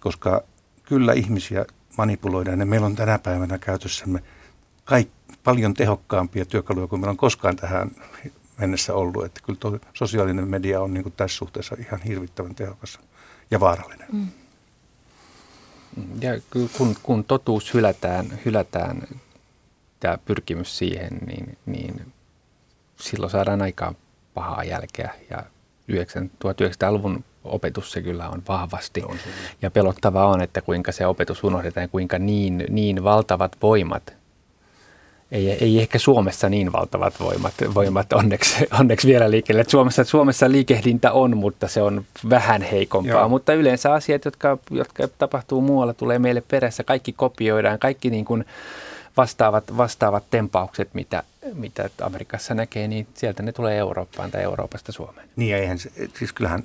koska kyllä ihmisiä manipuloidaan ja meillä on tänä päivänä käytössämme – kaik, paljon tehokkaampia työkaluja kuin meillä on koskaan tähän mennessä ollut. Että kyllä tuo sosiaalinen media on niin kuin tässä suhteessa ihan hirvittävän tehokas ja vaarallinen. Mm. Ja kun, kun totuus hylätään, hylätään tämä pyrkimys siihen, niin, niin silloin saadaan aikaan pahaa jälkeä. Ja 1900-luvun opetus se kyllä on vahvasti. On ja pelottavaa on, että kuinka se opetus unohdetaan ja kuinka niin, niin valtavat voimat ei, ei ehkä Suomessa niin valtavat voimat, voimat onneksi, onneksi vielä liikkeelle. Suomessa, Suomessa liikehdintä on, mutta se on vähän heikompaa. Joo. Mutta yleensä asiat, jotka, jotka tapahtuu muualla, tulee meille perässä. Kaikki kopioidaan, kaikki niin kuin vastaavat, vastaavat tempaukset, mitä, mitä Amerikassa näkee, niin sieltä ne tulee Eurooppaan tai Euroopasta Suomeen. Niin eihän siis kyllähän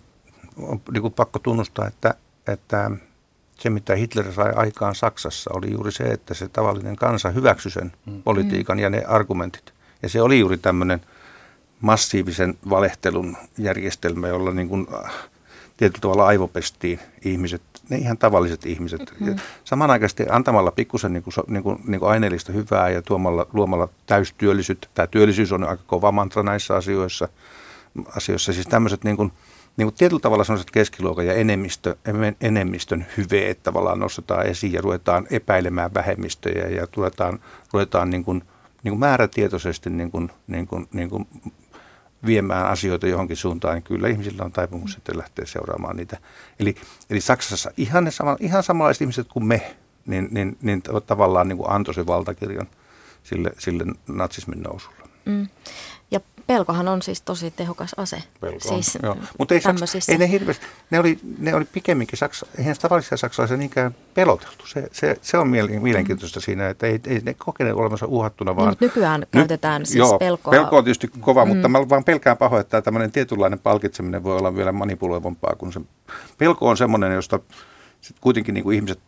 on niin pakko tunnustaa, että, että se, mitä Hitler sai aikaan Saksassa, oli juuri se, että se tavallinen kansa hyväksyi sen mm. politiikan ja ne argumentit. Ja se oli juuri tämmöinen massiivisen valehtelun järjestelmä, jolla niin kuin äh, tietyllä tavalla aivopestiin ihmiset, ne ihan tavalliset ihmiset. Mm-hmm. Samanaikaisesti antamalla pikkusen niin kuin, niin kuin, niin kuin aineellista hyvää ja tuomalla, luomalla täystyöllisyyttä. Tämä työllisyys on aika kova mantra näissä asioissa. asioissa. Siis tämmöiset niin kuin, niin kuin tietyllä tavalla sellaiset keskiluokan ja enemmistö, enemmistön hyveet tavallaan nostetaan esiin ja ruvetaan epäilemään vähemmistöjä ja ruvetaan, ruvetaan niin kuin, niin kuin määrätietoisesti niin kuin, niin kuin, niin kuin viemään asioita johonkin suuntaan, niin kyllä ihmisillä on taipumus sitten lähteä seuraamaan niitä. Eli, eli Saksassa ihan, ne sama, ihan samanlaiset ihmiset kuin me, niin, niin, niin tavallaan niin kuin antoi se valtakirjan sille, sille natsismin nousulle. Mm. Ja pelkohan on siis tosi tehokas ase. Pelko siis joo. Mutta ei, Saks, ei ne hirveästi, ne oli, ne oli pikemminkin, Saksa, eihän tavallisia saksalaisia niinkään peloteltu. Se, se, se on mielenkiintoista mm. siinä, että ei, ei ne kokene olemassa uhattuna, vaan... Niin, nykyään nyt, käytetään siis joo, pelkoa. Pelko on tietysti kova, mm. mutta mä vaan pelkään pahoin, että tämmöinen tietynlainen palkitseminen voi olla vielä manipuloivampaa, kun se pelko on semmoinen, josta sit kuitenkin niin kuin ihmiset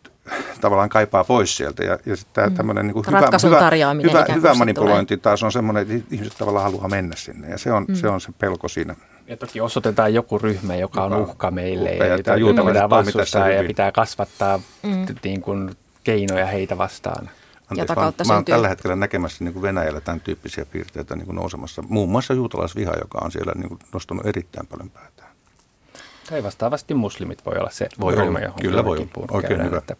tavallaan kaipaa pois sieltä. Ja, ja sitten mm. tämmöinen niin hyvä, hyvä, hyvä, hyvä manipulointi tulee. taas on semmoinen, että ihmiset tavallaan haluaa mennä sinne. Ja se on, mm. se, on se pelko siinä. Ja toki osoitetaan joku ryhmä, joka on uhka meille uhka, ja, ja jota pitää vastustaa ja pitää kasvattaa mm. niin kuin keinoja heitä vastaan. Anteeksi, mä, mä olen tällä hetkellä näkemässä niin kuin Venäjällä tämän tyyppisiä piirteitä niin kuin nousemassa. Muun muassa juutalaisviha, joka on siellä niin kuin nostanut erittäin paljon päätään. Tai vastaavasti muslimit voi olla se voi ryhmä, johon Kyllä voi olla. Oikein käydään, hyvä. Että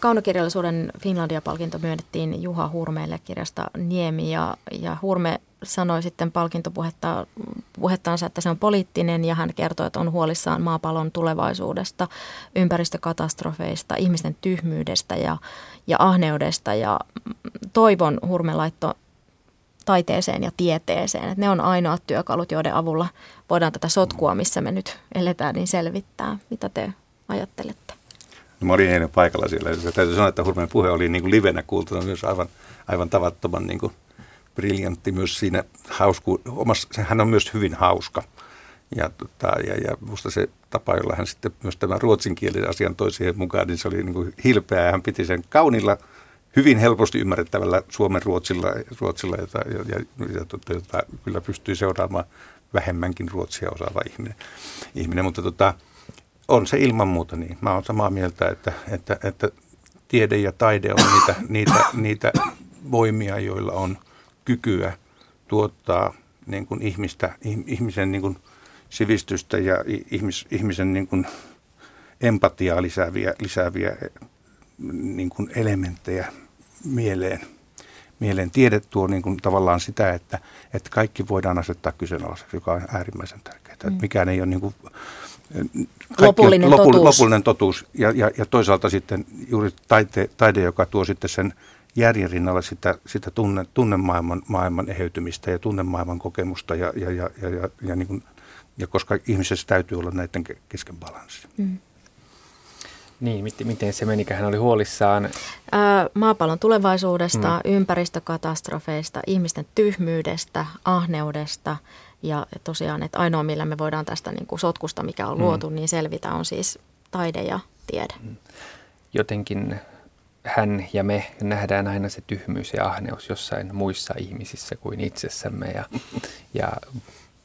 Kaunokirjallisuuden Finlandia-palkinto myönnettiin Juha Hurmeelle kirjasta Niemi ja, ja Hurme sanoi sitten palkintopuhettaan, että se on poliittinen ja hän kertoi, että on huolissaan maapallon tulevaisuudesta, ympäristökatastrofeista, ihmisten tyhmyydestä ja, ja ahneudesta ja toivon Hurme laitto taiteeseen ja tieteeseen. Että ne on ainoat työkalut, joiden avulla voidaan tätä sotkua, missä me nyt eletään, niin selvittää. Mitä te ajattelette? Mä olin eilen paikalla siellä. Ja täytyy sanoa, että Hurmeen puhe oli niin kuin livenä kuultuna myös aivan, aivan tavattoman niin kuin briljantti myös siinä hausku, omassa, hän on myös hyvin hauska. Ja, tota, ja, ja musta se tapa, jolla hän sitten myös tämän ruotsinkielisen asian toi siihen mukaan, niin se oli niin kuin hilpeä ja hän piti sen kaunilla, hyvin helposti ymmärrettävällä suomen ruotsilla, ruotsilla jota, ja, ja, ja, tota, jota kyllä pystyy seuraamaan vähemmänkin ruotsia osaava ihminen. ihminen mutta tota, on se ilman muuta niin. Mä oon samaa mieltä, että, että, että tiede ja taide on niitä, niitä, niitä voimia, joilla on kykyä tuottaa niin kuin ihmistä, ihmisen niin kuin sivistystä ja ihmis, ihmisen niin kuin empatiaa lisääviä, lisääviä niin kuin elementtejä mieleen. Mieleen tiede tuo niin kuin tavallaan sitä, että, että kaikki voidaan asettaa kyseenalaiseksi, joka on äärimmäisen tärkeää. Mm. Että mikään ei ole niin kuin lopullinen, lopu, totuus. lopullinen totuus. Ja, ja, ja toisaalta sitten juuri taite, taide, joka tuo sitten sen järjen rinnalla sitä, sitä tunne, tunnemaailman maailman eheytymistä ja tunnemaailman kokemusta ja, ja, ja, ja, ja, ja, niin kuin, ja koska ihmisessä täytyy olla näiden kesken balanssi. Mm. Niin, miten se meni, hän oli huolissaan? Ää, maapallon tulevaisuudesta, mm. ympäristökatastrofeista, ihmisten tyhmyydestä, ahneudesta ja tosiaan, että ainoa millä me voidaan tästä niin kuin sotkusta, mikä on mm. luotu, niin selvitä on siis taide ja tiede. Mm. Jotenkin hän ja me nähdään aina se tyhmyys ja ahneus jossain muissa ihmisissä kuin itsessämme ja, ja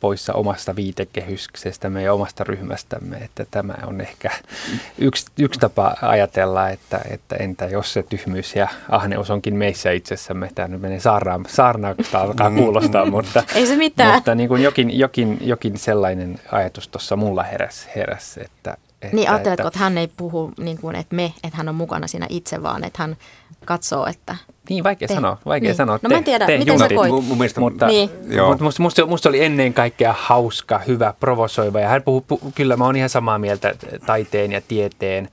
poissa omasta viitekehyksestämme ja omasta ryhmästämme, että tämä on ehkä yksi, yksi tapa ajatella, että, että entä jos se tyhmyys ja ahneus onkin meissä itsessämme, tämä nyt menee saarnaan, saarnaalta alkaa mm. kuulostaa, mutta, Ei se mitään. mutta niin kuin jokin, jokin, jokin sellainen ajatus tuossa mulla heräsi, heräs, että, että, niin ajatteletko, että, että hän ei puhu niin kuin, että me, että hän on mukana siinä itse, vaan että hän katsoo, että Niin, vaikea Te. sanoa. Vaikea Niin. sanoa. No mä en tiedä, miten sä juntit. koit? Mun, mun mielestä, Mutta, Niin. Joo. mutta musta, musta, musta oli ennen kaikkea hauska, hyvä, provosoiva. Ja hän puhuu, pu, kyllä mä oon ihan samaa mieltä taiteen ja tieteen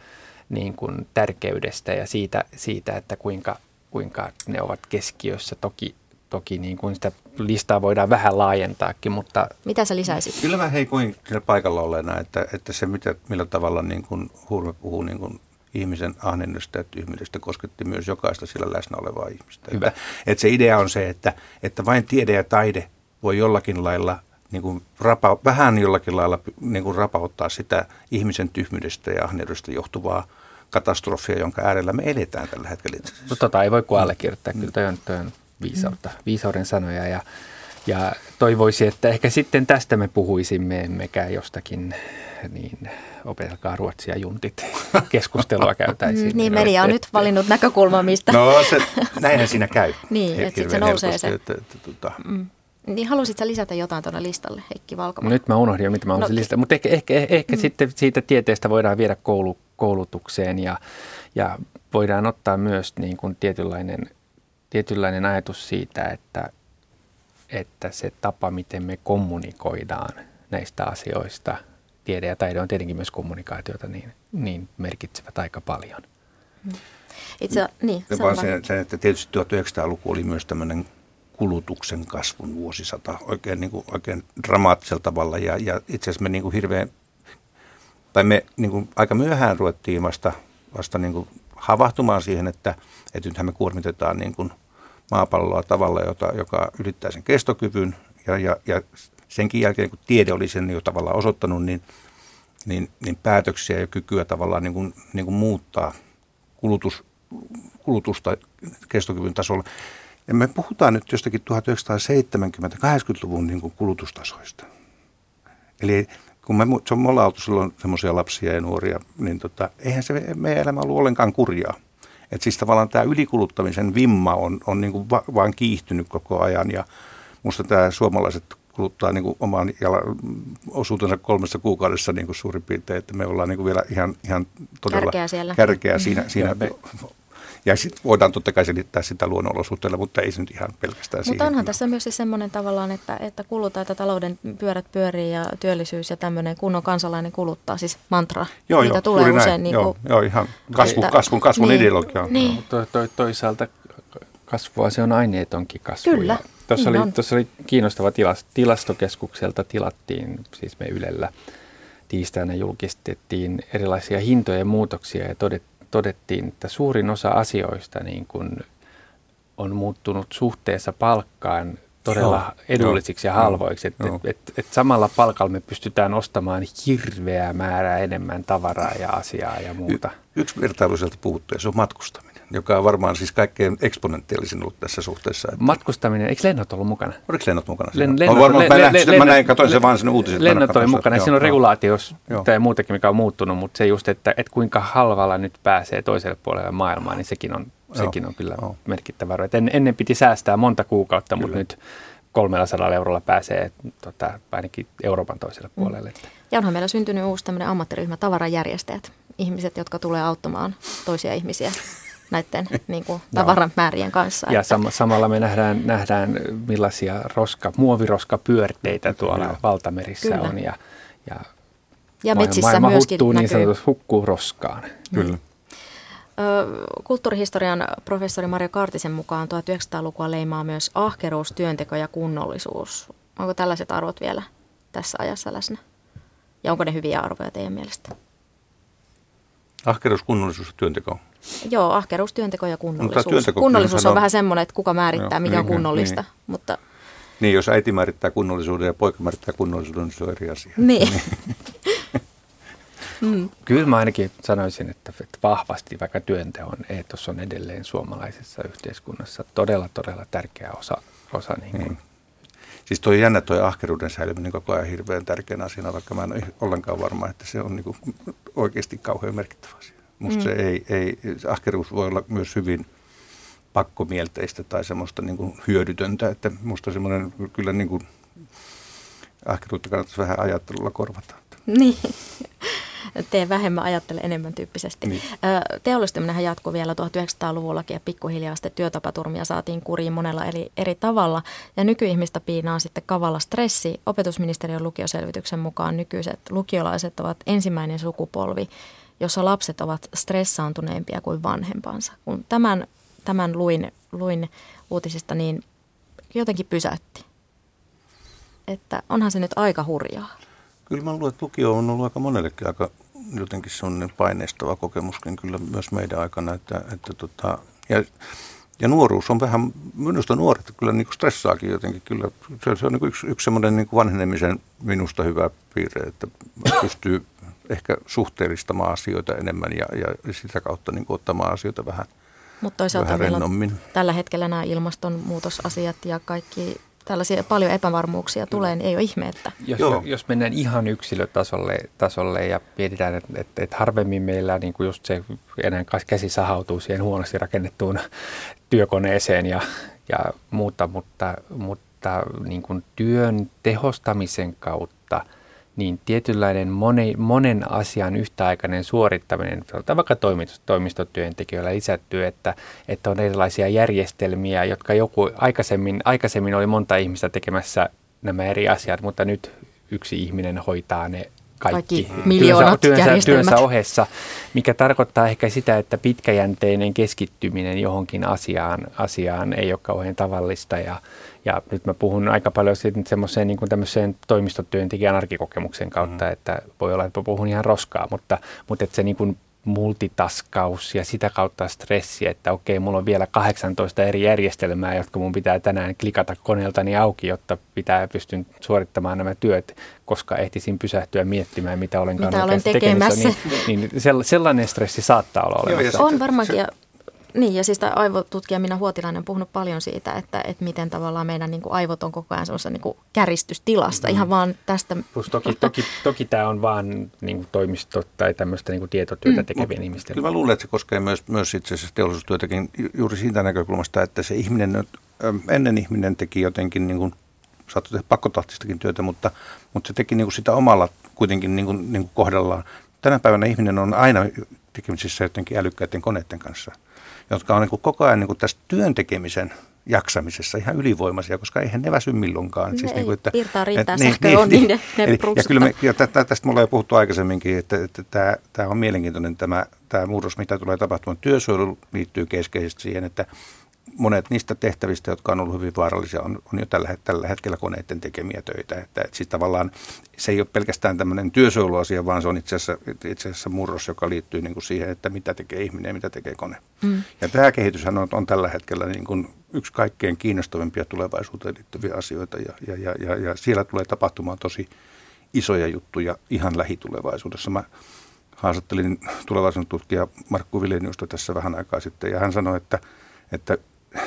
niin kuin tärkeydestä ja siitä, siitä että kuinka, kuinka ne ovat keskiössä. Toki, toki niin kuin sitä listaa voidaan vähän laajentaakin, mutta Mitä sä lisäisit? Kyllä mä hei koin siellä paikalla olleena, että, että se mitä, millä tavalla niin kuin Hurme puhuu niin kuin ihmisen ahnennosta ja tyhmyydestä kosketti myös jokaista siellä läsnä olevaa ihmistä. Hyvä. Että, että se idea on se, että, että vain tiede ja taide voi jollakin lailla niin kuin rapa, vähän jollakin lailla niin kuin rapauttaa sitä ihmisen tyhmyydestä ja ahneudesta johtuvaa katastrofia, jonka äärellä me eletään tällä hetkellä itse asiassa. No tota ei voi kuin allekirjoittaa. Kyllä toi on, toi on viisautta, viisauden sanoja ja, ja toivoisin, että ehkä sitten tästä me puhuisimme, emmekä jostakin niin opetelkaa ruotsia juntit keskustelua käytäisiin. Niin, media on nyt valinnut näkökulman, mistä... No se, näinhän siinä käy. Niin, että sit se nousee helposti, se. Että, että, tota, Mm. Niin halusit sä lisätä jotain tuonne listalle, Heikki Valkomaa? Nyt mä unohdin jo, mitä mä No, haluaisin lisätä. Mutta ehkä, ehkä, ehkä mm. sitten siitä tieteestä voidaan viedä koulu, koulutukseen ja, ja voidaan ottaa myös niin kuin tietynlainen, tietynlainen ajatus siitä, että, että se tapa, miten me kommunikoidaan näistä asioista, tiede ja taide on tietenkin myös kommunikaatiota, niin, niin merkitsevät aika paljon. Itse, niin, Ja sano vaan vaan. se, se, että tietysti 1900-luku oli myös tämmöinen kulutuksen kasvun vuosisata oikein, niin kuin, oikein dramaattisella tavalla. Ja, ja itse asiassa me niin kuin hirveän, tai me niin kuin aika myöhään ruvettiin vasta, vasta niin kuin havahtumaan siihen, että, että nythän me kuormitetaan niin kuin maapalloa tavalla, jota, joka ylittää sen kestokyvyn. Ja, ja, ja senkin jälkeen, kun tiede oli sen jo tavallaan osoittanut, niin, niin, niin päätöksiä ja kykyä tavallaan niin kuin, niin kuin muuttaa kulutus, kulutusta kestokyvyn tasolla. Ja me puhutaan nyt jostakin 1970-80-luvun niin kuin kulutustasoista. Eli kun me, se on, me ollaan oltu silloin semmoisia lapsia ja nuoria, niin tota, eihän se meidän elämä ollut ollenkaan kurjaa. Et siis tavallaan tämä ylikuluttamisen vimma on, on niin kuin va, vaan kiihtynyt koko ajan ja musta tämä suomalaiset kuluttaa niin kuin oman jala, osuutensa kolmessa kuukaudessa niin kuin suurin piirtein, että me ollaan niin kuin vielä ihan, ihan todella Kärkeä siellä. kärkeä siinä. siinä ja sitten voidaan totta kai selittää sitä luonnonolosuhteilla, mutta ei se nyt ihan pelkästään. Mutta onhan kyllä. tässä myös se semmoinen tavallaan, että, että kulutaan, että talouden pyörät pyörii ja työllisyys ja tämmöinen kunnon kansalainen kuluttaa, siis mantra. Joo, Niitä joo, tulee usein näin. niin joo, kuin, joo, ihan kasvu, että- kasvun, kasvun niin, ideologia. niin. To, to, toisaalta kasvua se on aineetonkin kasvu. Kyllä, Ja Tuossa niin oli, on. tuossa oli kiinnostava tilas, tilastokeskukselta tilattiin, siis me Ylellä tiistaina julkistettiin erilaisia hintojen muutoksia ja todet, todettiin, että suurin osa asioista niin kuin on muuttunut suhteessa palkkaan todella Joo, edullisiksi ja joo, halvoiksi. Että et, et, et samalla palkalla me pystytään ostamaan hirveää määrää enemmän tavaraa ja asiaa ja muuta. Y- yksi vertailu sieltä puuttuu ja se on matkustaminen, joka on varmaan siis kaikkein eksponentiaalisin ollut tässä suhteessa. Että Matkustaminen, eikö lennot ollut mukana? Oliko lennot mukana? Len, siinä? on varmaan, len- mä, len- näin, mä näin, katsoin sen vaan sinne uutiset. Lennot oli mukana. Joo, Siinä on Joo. tai muutakin, mikä on muuttunut, mutta se just, että, että kuinka halvalla nyt pääsee toiselle puolelle maailmaa, niin sekin on, sekin on kyllä joo. merkittävä ero. En, ennen piti säästää monta kuukautta, mutta Kyllä. nyt 300 eurolla pääsee tota, ainakin Euroopan toiselle puolelle. Että ja onhan meillä syntynyt uusi tämmöinen ammattiryhmä, tavarajärjestäjät. Ihmiset, jotka tulee auttamaan toisia ihmisiä näiden niin kuin, tavaramäärien kanssa. Ja että- sam- samalla me nähdään, nähdään millaisia roska, muoviroskapyörteitä tuolla Kyllä. valtamerissä Kyllä. on. Ja, ja ja maailma- metsissä maailma myöskin huttuu niin näkyy. sanotusti, hukkuu roskaan. Kyllä. Ö, Kulttuurihistorian professori Mario Kaartisen mukaan 1900-lukua leimaa myös ahkeruus, työnteko ja kunnollisuus. Onko tällaiset arvot vielä tässä ajassa läsnä? Ja onko ne hyviä arvoja teidän mielestä? Ahkeruus, kunnollisuus ja työnteko. Joo, ahkeruus, työnteko ja kunnollisuus. työntekokin kunnollisuus on on- vähän semmoinen, että kuka määrittää, Joo, mikä on niin, kunnollista. niin. Mutta Niin, jos äiti määrittää kunnollisuuden ja poika määrittää kunnollisuuden, niin se on eri asia. niin. Kyllä mä ainakin sanoisin, että, että vahvasti vaikka työnteon eetos on edelleen suomalaisessa yhteiskunnassa todella, todella tärkeä osa. osa niin kuin. Mm. Siis toi jännä toi ahkeruuden säilyminen koko ajan hirveän tärkeänä asiana, vaikka mä en ole ollenkaan varma, että se on niinku oikeasti kauhean merkittävä asia. Musta mm. se ei, ei, ahkeruus voi olla myös hyvin pakkomielteistä tai semmoista niinku hyödytöntä, että musta semmoinen kyllä niinku ahkeruutta kannattaisi vähän ajattelulla korvata. niin. tee vähemmän, ajattele enemmän tyyppisesti. Niin. Teollistuminenhan jatkuu vielä 1900-luvullakin ja pikkuhiljaa sitten työtapaturmia saatiin kuriin monella eri, eri tavalla. Ja nykyihmistä piinaa sitten kavalla stressi. Opetusministeriön lukioselvityksen mukaan nykyiset lukiolaiset ovat ensimmäinen sukupolvi, jossa lapset ovat stressaantuneempia kuin vanhempansa. Kun tämän, tämän luin, luin uutisista, niin jotenkin pysäytti. Että onhan se nyt aika hurjaa. Kyllä mä luulen, että lukio on ollut aika monellekin aika jotenkin sellainen paineistava kokemuskin kyllä myös meidän aikana. Että, että tota, ja, ja nuoruus on vähän, minusta nuoret kyllä niin kuin stressaakin jotenkin. Kyllä, se, se on niin kuin yksi, yksi semmoinen niin kuin vanhenemisen minusta hyvä piirre, että pystyy ehkä suhteellistamaan asioita enemmän ja, ja sitä kautta niin kuin ottamaan asioita vähän Mutta toisaalta vähän tällä hetkellä nämä ilmastonmuutosasiat ja kaikki tällaisia paljon epävarmuuksia tulee, niin ei ole ihme, että... Jos, jos mennään ihan yksilötasolle tasolle ja mietitään, että, että, että harvemmin meillä niin kuin just se enää käsi sahautuu siihen huonosti rakennettuun työkoneeseen ja, ja muuta, mutta, mutta niin kuin työn tehostamisen kautta – niin tietynlainen moni, monen asian yhtäaikainen suorittaminen, vaikka toimistotyöntekijöillä lisättyy, että, että on erilaisia järjestelmiä, jotka joku aikaisemmin, aikaisemmin oli monta ihmistä tekemässä nämä eri asiat, mutta nyt yksi ihminen hoitaa ne kaikki, kaikki miljoonat työnsä, työnsä, työnsä ohessa, mikä tarkoittaa ehkä sitä, että pitkäjänteinen keskittyminen johonkin asiaan, asiaan ei ole kauhean tavallista ja, ja nyt mä puhun aika paljon semmoiseen niin kuin tämmöiseen toimistotyöntekijän arkikokemuksen kautta, mm. että voi olla, että mä puhun ihan roskaa, mutta, mutta että se niin kuin multitaskaus ja sitä kautta stressi, että okei, mulla on vielä 18 eri järjestelmää, jotka mun pitää tänään klikata koneeltani auki, jotta pitää pystyn suorittamaan nämä työt, koska ehtisin pysähtyä miettimään, mitä olen mitä olen tekemässä. Niin, niin sellainen stressi saattaa olla olemassa. On varmaankin, ja niin, ja siis aivotutkija Minna Huotilainen on puhunut paljon siitä, että, että miten tavallaan meidän niin kuin aivot on koko ajan semmoisessa niin käristystilassa, mm. ihan vaan tästä. Plus toki, toki, toki tämä on vaan niin kuin toimisto tai tämmöistä niin kuin tietotyötä mm. tekevien mm. ihmisten. Kyllä mä luulen, että se koskee myös, myös itse asiassa teollisuustyötäkin juuri siitä näkökulmasta, että se ihminen, ennen ihminen teki jotenkin niin kuin saattoi tehdä pakkotahtistakin työtä, mutta, mutta se teki niin kuin sitä omalla kuitenkin niin kuin, niin kuin kohdallaan. Tänä päivänä ihminen on aina tekemisissä jotenkin älykkäiden koneiden kanssa – jotka on niin kuin koko ajan niin kuin tästä työn tekemisen jaksamisessa ihan ylivoimaisia, koska eihän ne väsy milloinkaan. Ne siis niin kuin, että, virtaa riittää, että, sähkö niin, on, niin, niin ne, ne ja, kyllä me, ja tästä, tästä me ollaan jo puhuttu aikaisemminkin, että, että tämä, tämä on mielenkiintoinen tämä, tämä murros, mitä tulee tapahtumaan. Työsuojelu liittyy keskeisesti siihen, että monet niistä tehtävistä, jotka on ollut hyvin vaarallisia, on, on jo tällä, tällä hetkellä koneiden tekemiä töitä. Että, että siis tavallaan se ei ole pelkästään tämmöinen työsuojeluasia, vaan se on itse asiassa, itse asiassa murros, joka liittyy niin kuin siihen, että mitä tekee ihminen ja mitä tekee kone. Mm. Ja tämä kehityshän on, on tällä hetkellä niin kuin yksi kaikkein kiinnostavimpia tulevaisuuteen liittyviä asioita ja, ja, ja, ja, ja siellä tulee tapahtumaan tosi isoja juttuja ihan lähitulevaisuudessa. Mä haastattelin tulevaisuuden tutkija Markku Vileniusta tässä vähän aikaa sitten ja hän sanoi, että, että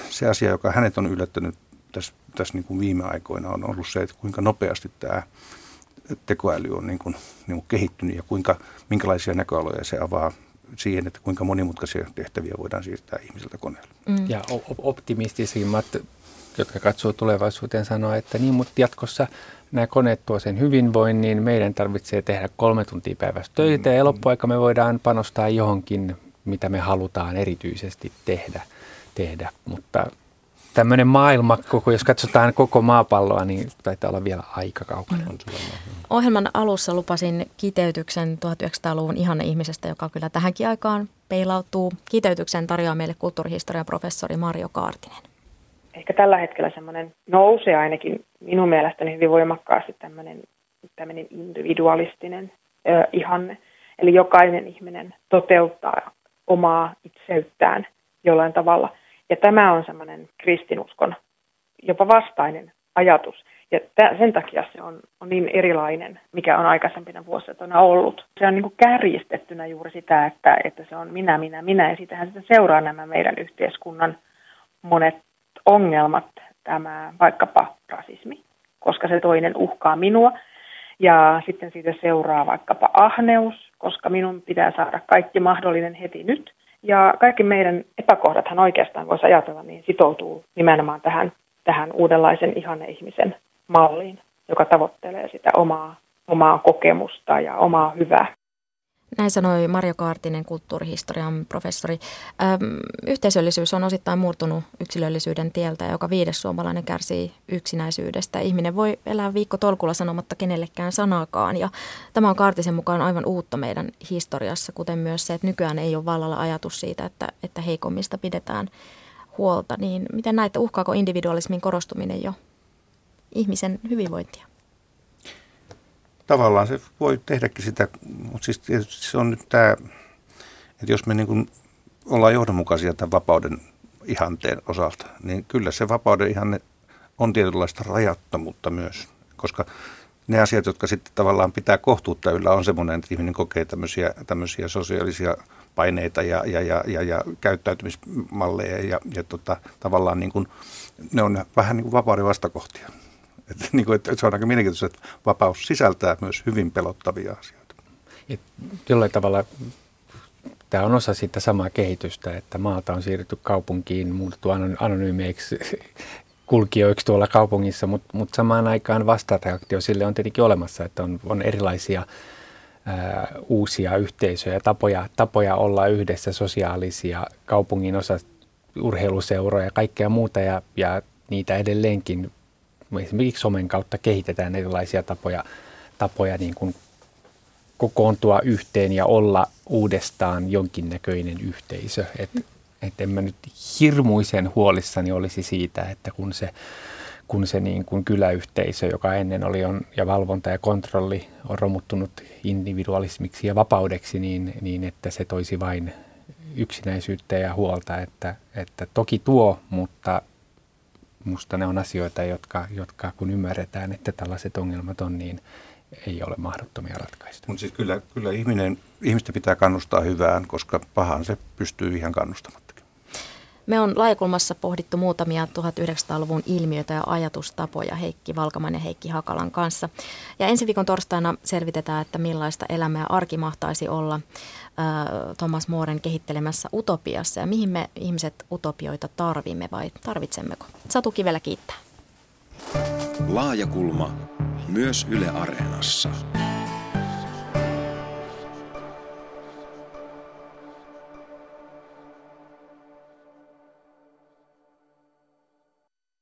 se asia, joka hänet on yllättänyt tässä, tässä niin kuin viime aikoina, on ollut se, että kuinka nopeasti tämä tekoäly on niin kuin, niin kuin kehittynyt ja kuinka, minkälaisia näköaloja se avaa siihen, että kuinka monimutkaisia tehtäviä voidaan siirtää ihmiseltä koneelle. Mm. Ja optimistisimmat, jotka katsoo tulevaisuuteen, sanoo, että niin, mutta jatkossa nämä koneet tuo sen hyvinvoinnin, meidän tarvitsee tehdä kolme tuntia päivässä töitä mm. ja loppuaika me voidaan panostaa johonkin, mitä me halutaan erityisesti tehdä tehdä, mutta tämmöinen maailma, koko, jos katsotaan koko maapalloa, niin taitaa olla vielä aika kaukana. Mm. Ohjelman alussa lupasin kiteytyksen 1900-luvun ihanne ihmisestä, joka kyllä tähänkin aikaan peilautuu. Kiteytyksen tarjoaa meille kulttuurihistorian professori Mario Kaartinen. Ehkä tällä hetkellä semmoinen nousee ainakin minun mielestäni hyvin voimakkaasti tämmöinen, tämmöinen individualistinen ö, ihanne. Eli jokainen ihminen toteuttaa omaa itseyttään jollain tavalla – ja tämä on semmoinen kristinuskon jopa vastainen ajatus. Ja sen takia se on, on niin erilainen, mikä on aikaisempina vuosina ollut. Se on niin kuin kärjistettynä juuri sitä, että, että se on minä, minä, minä. Ja siitähän sitten seuraa nämä meidän yhteiskunnan monet ongelmat, tämä vaikkapa rasismi, koska se toinen uhkaa minua. Ja sitten siitä seuraa vaikkapa ahneus, koska minun pitää saada kaikki mahdollinen heti nyt. Ja kaikki meidän epäkohdathan oikeastaan voisi ajatella, niin sitoutuu nimenomaan tähän, tähän uudenlaisen ihanne-ihmisen malliin, joka tavoittelee sitä omaa, omaa kokemusta ja omaa hyvää. Näin sanoi Marjo Kaartinen, kulttuurihistorian professori. Öm, yhteisöllisyys on osittain murtunut yksilöllisyyden tieltä joka viides suomalainen kärsii yksinäisyydestä. Ihminen voi elää viikko tolkulla sanomatta kenellekään sanaakaan ja tämä on Kaartisen mukaan aivan uutta meidän historiassa, kuten myös se, että nykyään ei ole vallalla ajatus siitä, että, että heikommista pidetään huolta. Niin miten näitä, uhkaako individualismin korostuminen jo ihmisen hyvinvointia? Tavallaan se voi tehdäkin sitä, mutta siis se on nyt tämä, että jos me niin kuin ollaan johdonmukaisia tämän vapauden ihanteen osalta, niin kyllä se vapauden ihanne on tietynlaista rajattomuutta myös, koska ne asiat, jotka sitten tavallaan pitää kohtuutta yllä, on semmoinen, että ihminen kokee tämmöisiä, tämmöisiä sosiaalisia paineita ja, ja, ja, ja, ja käyttäytymismalleja ja, ja tota, tavallaan niin kuin, ne on vähän niin kuin vapauden vastakohtia. Että, niin kuin, että se on aika mielenkiintoista, että vapaus sisältää myös hyvin pelottavia asioita. Et jollain tavalla tämä on osa sitä samaa kehitystä, että maalta on siirrytty kaupunkiin, muuttu anonyymeiksi kulkijoiksi tuolla kaupungissa, mutta mut samaan aikaan vastareaktio sille on tietenkin olemassa, että on, on erilaisia ää, uusia yhteisöjä, tapoja, tapoja olla yhdessä, sosiaalisia, kaupungin osa urheiluseuroja ja kaikkea muuta, ja, ja niitä edelleenkin esimerkiksi somen kautta kehitetään erilaisia tapoja, tapoja niin kuin kokoontua yhteen ja olla uudestaan jonkinnäköinen yhteisö. Että et en mä nyt hirmuisen huolissani olisi siitä, että kun se, kun se niin kuin kyläyhteisö, joka ennen oli on, ja valvonta ja kontrolli on romuttunut individualismiksi ja vapaudeksi, niin, niin että se toisi vain yksinäisyyttä ja huolta, että, että toki tuo, mutta musta ne on asioita, jotka, jotka kun ymmärretään, että tällaiset ongelmat on, niin ei ole mahdottomia ratkaista. Mutta siis kyllä, kyllä ihminen, ihmistä pitää kannustaa hyvään, koska pahan se pystyy ihan kannustamattakin. Me on laajakulmassa pohdittu muutamia 1900-luvun ilmiöitä ja ajatustapoja Heikki Valkaman ja Heikki Hakalan kanssa. Ja ensi viikon torstaina selvitetään, että millaista elämä ja arki mahtaisi olla Thomas Mooren kehittelemässä utopiassa ja mihin me ihmiset utopioita tarvimme vai tarvitsemmeko? Satu Kivelä kiittää. Laajakulma myös Yle Areenassa.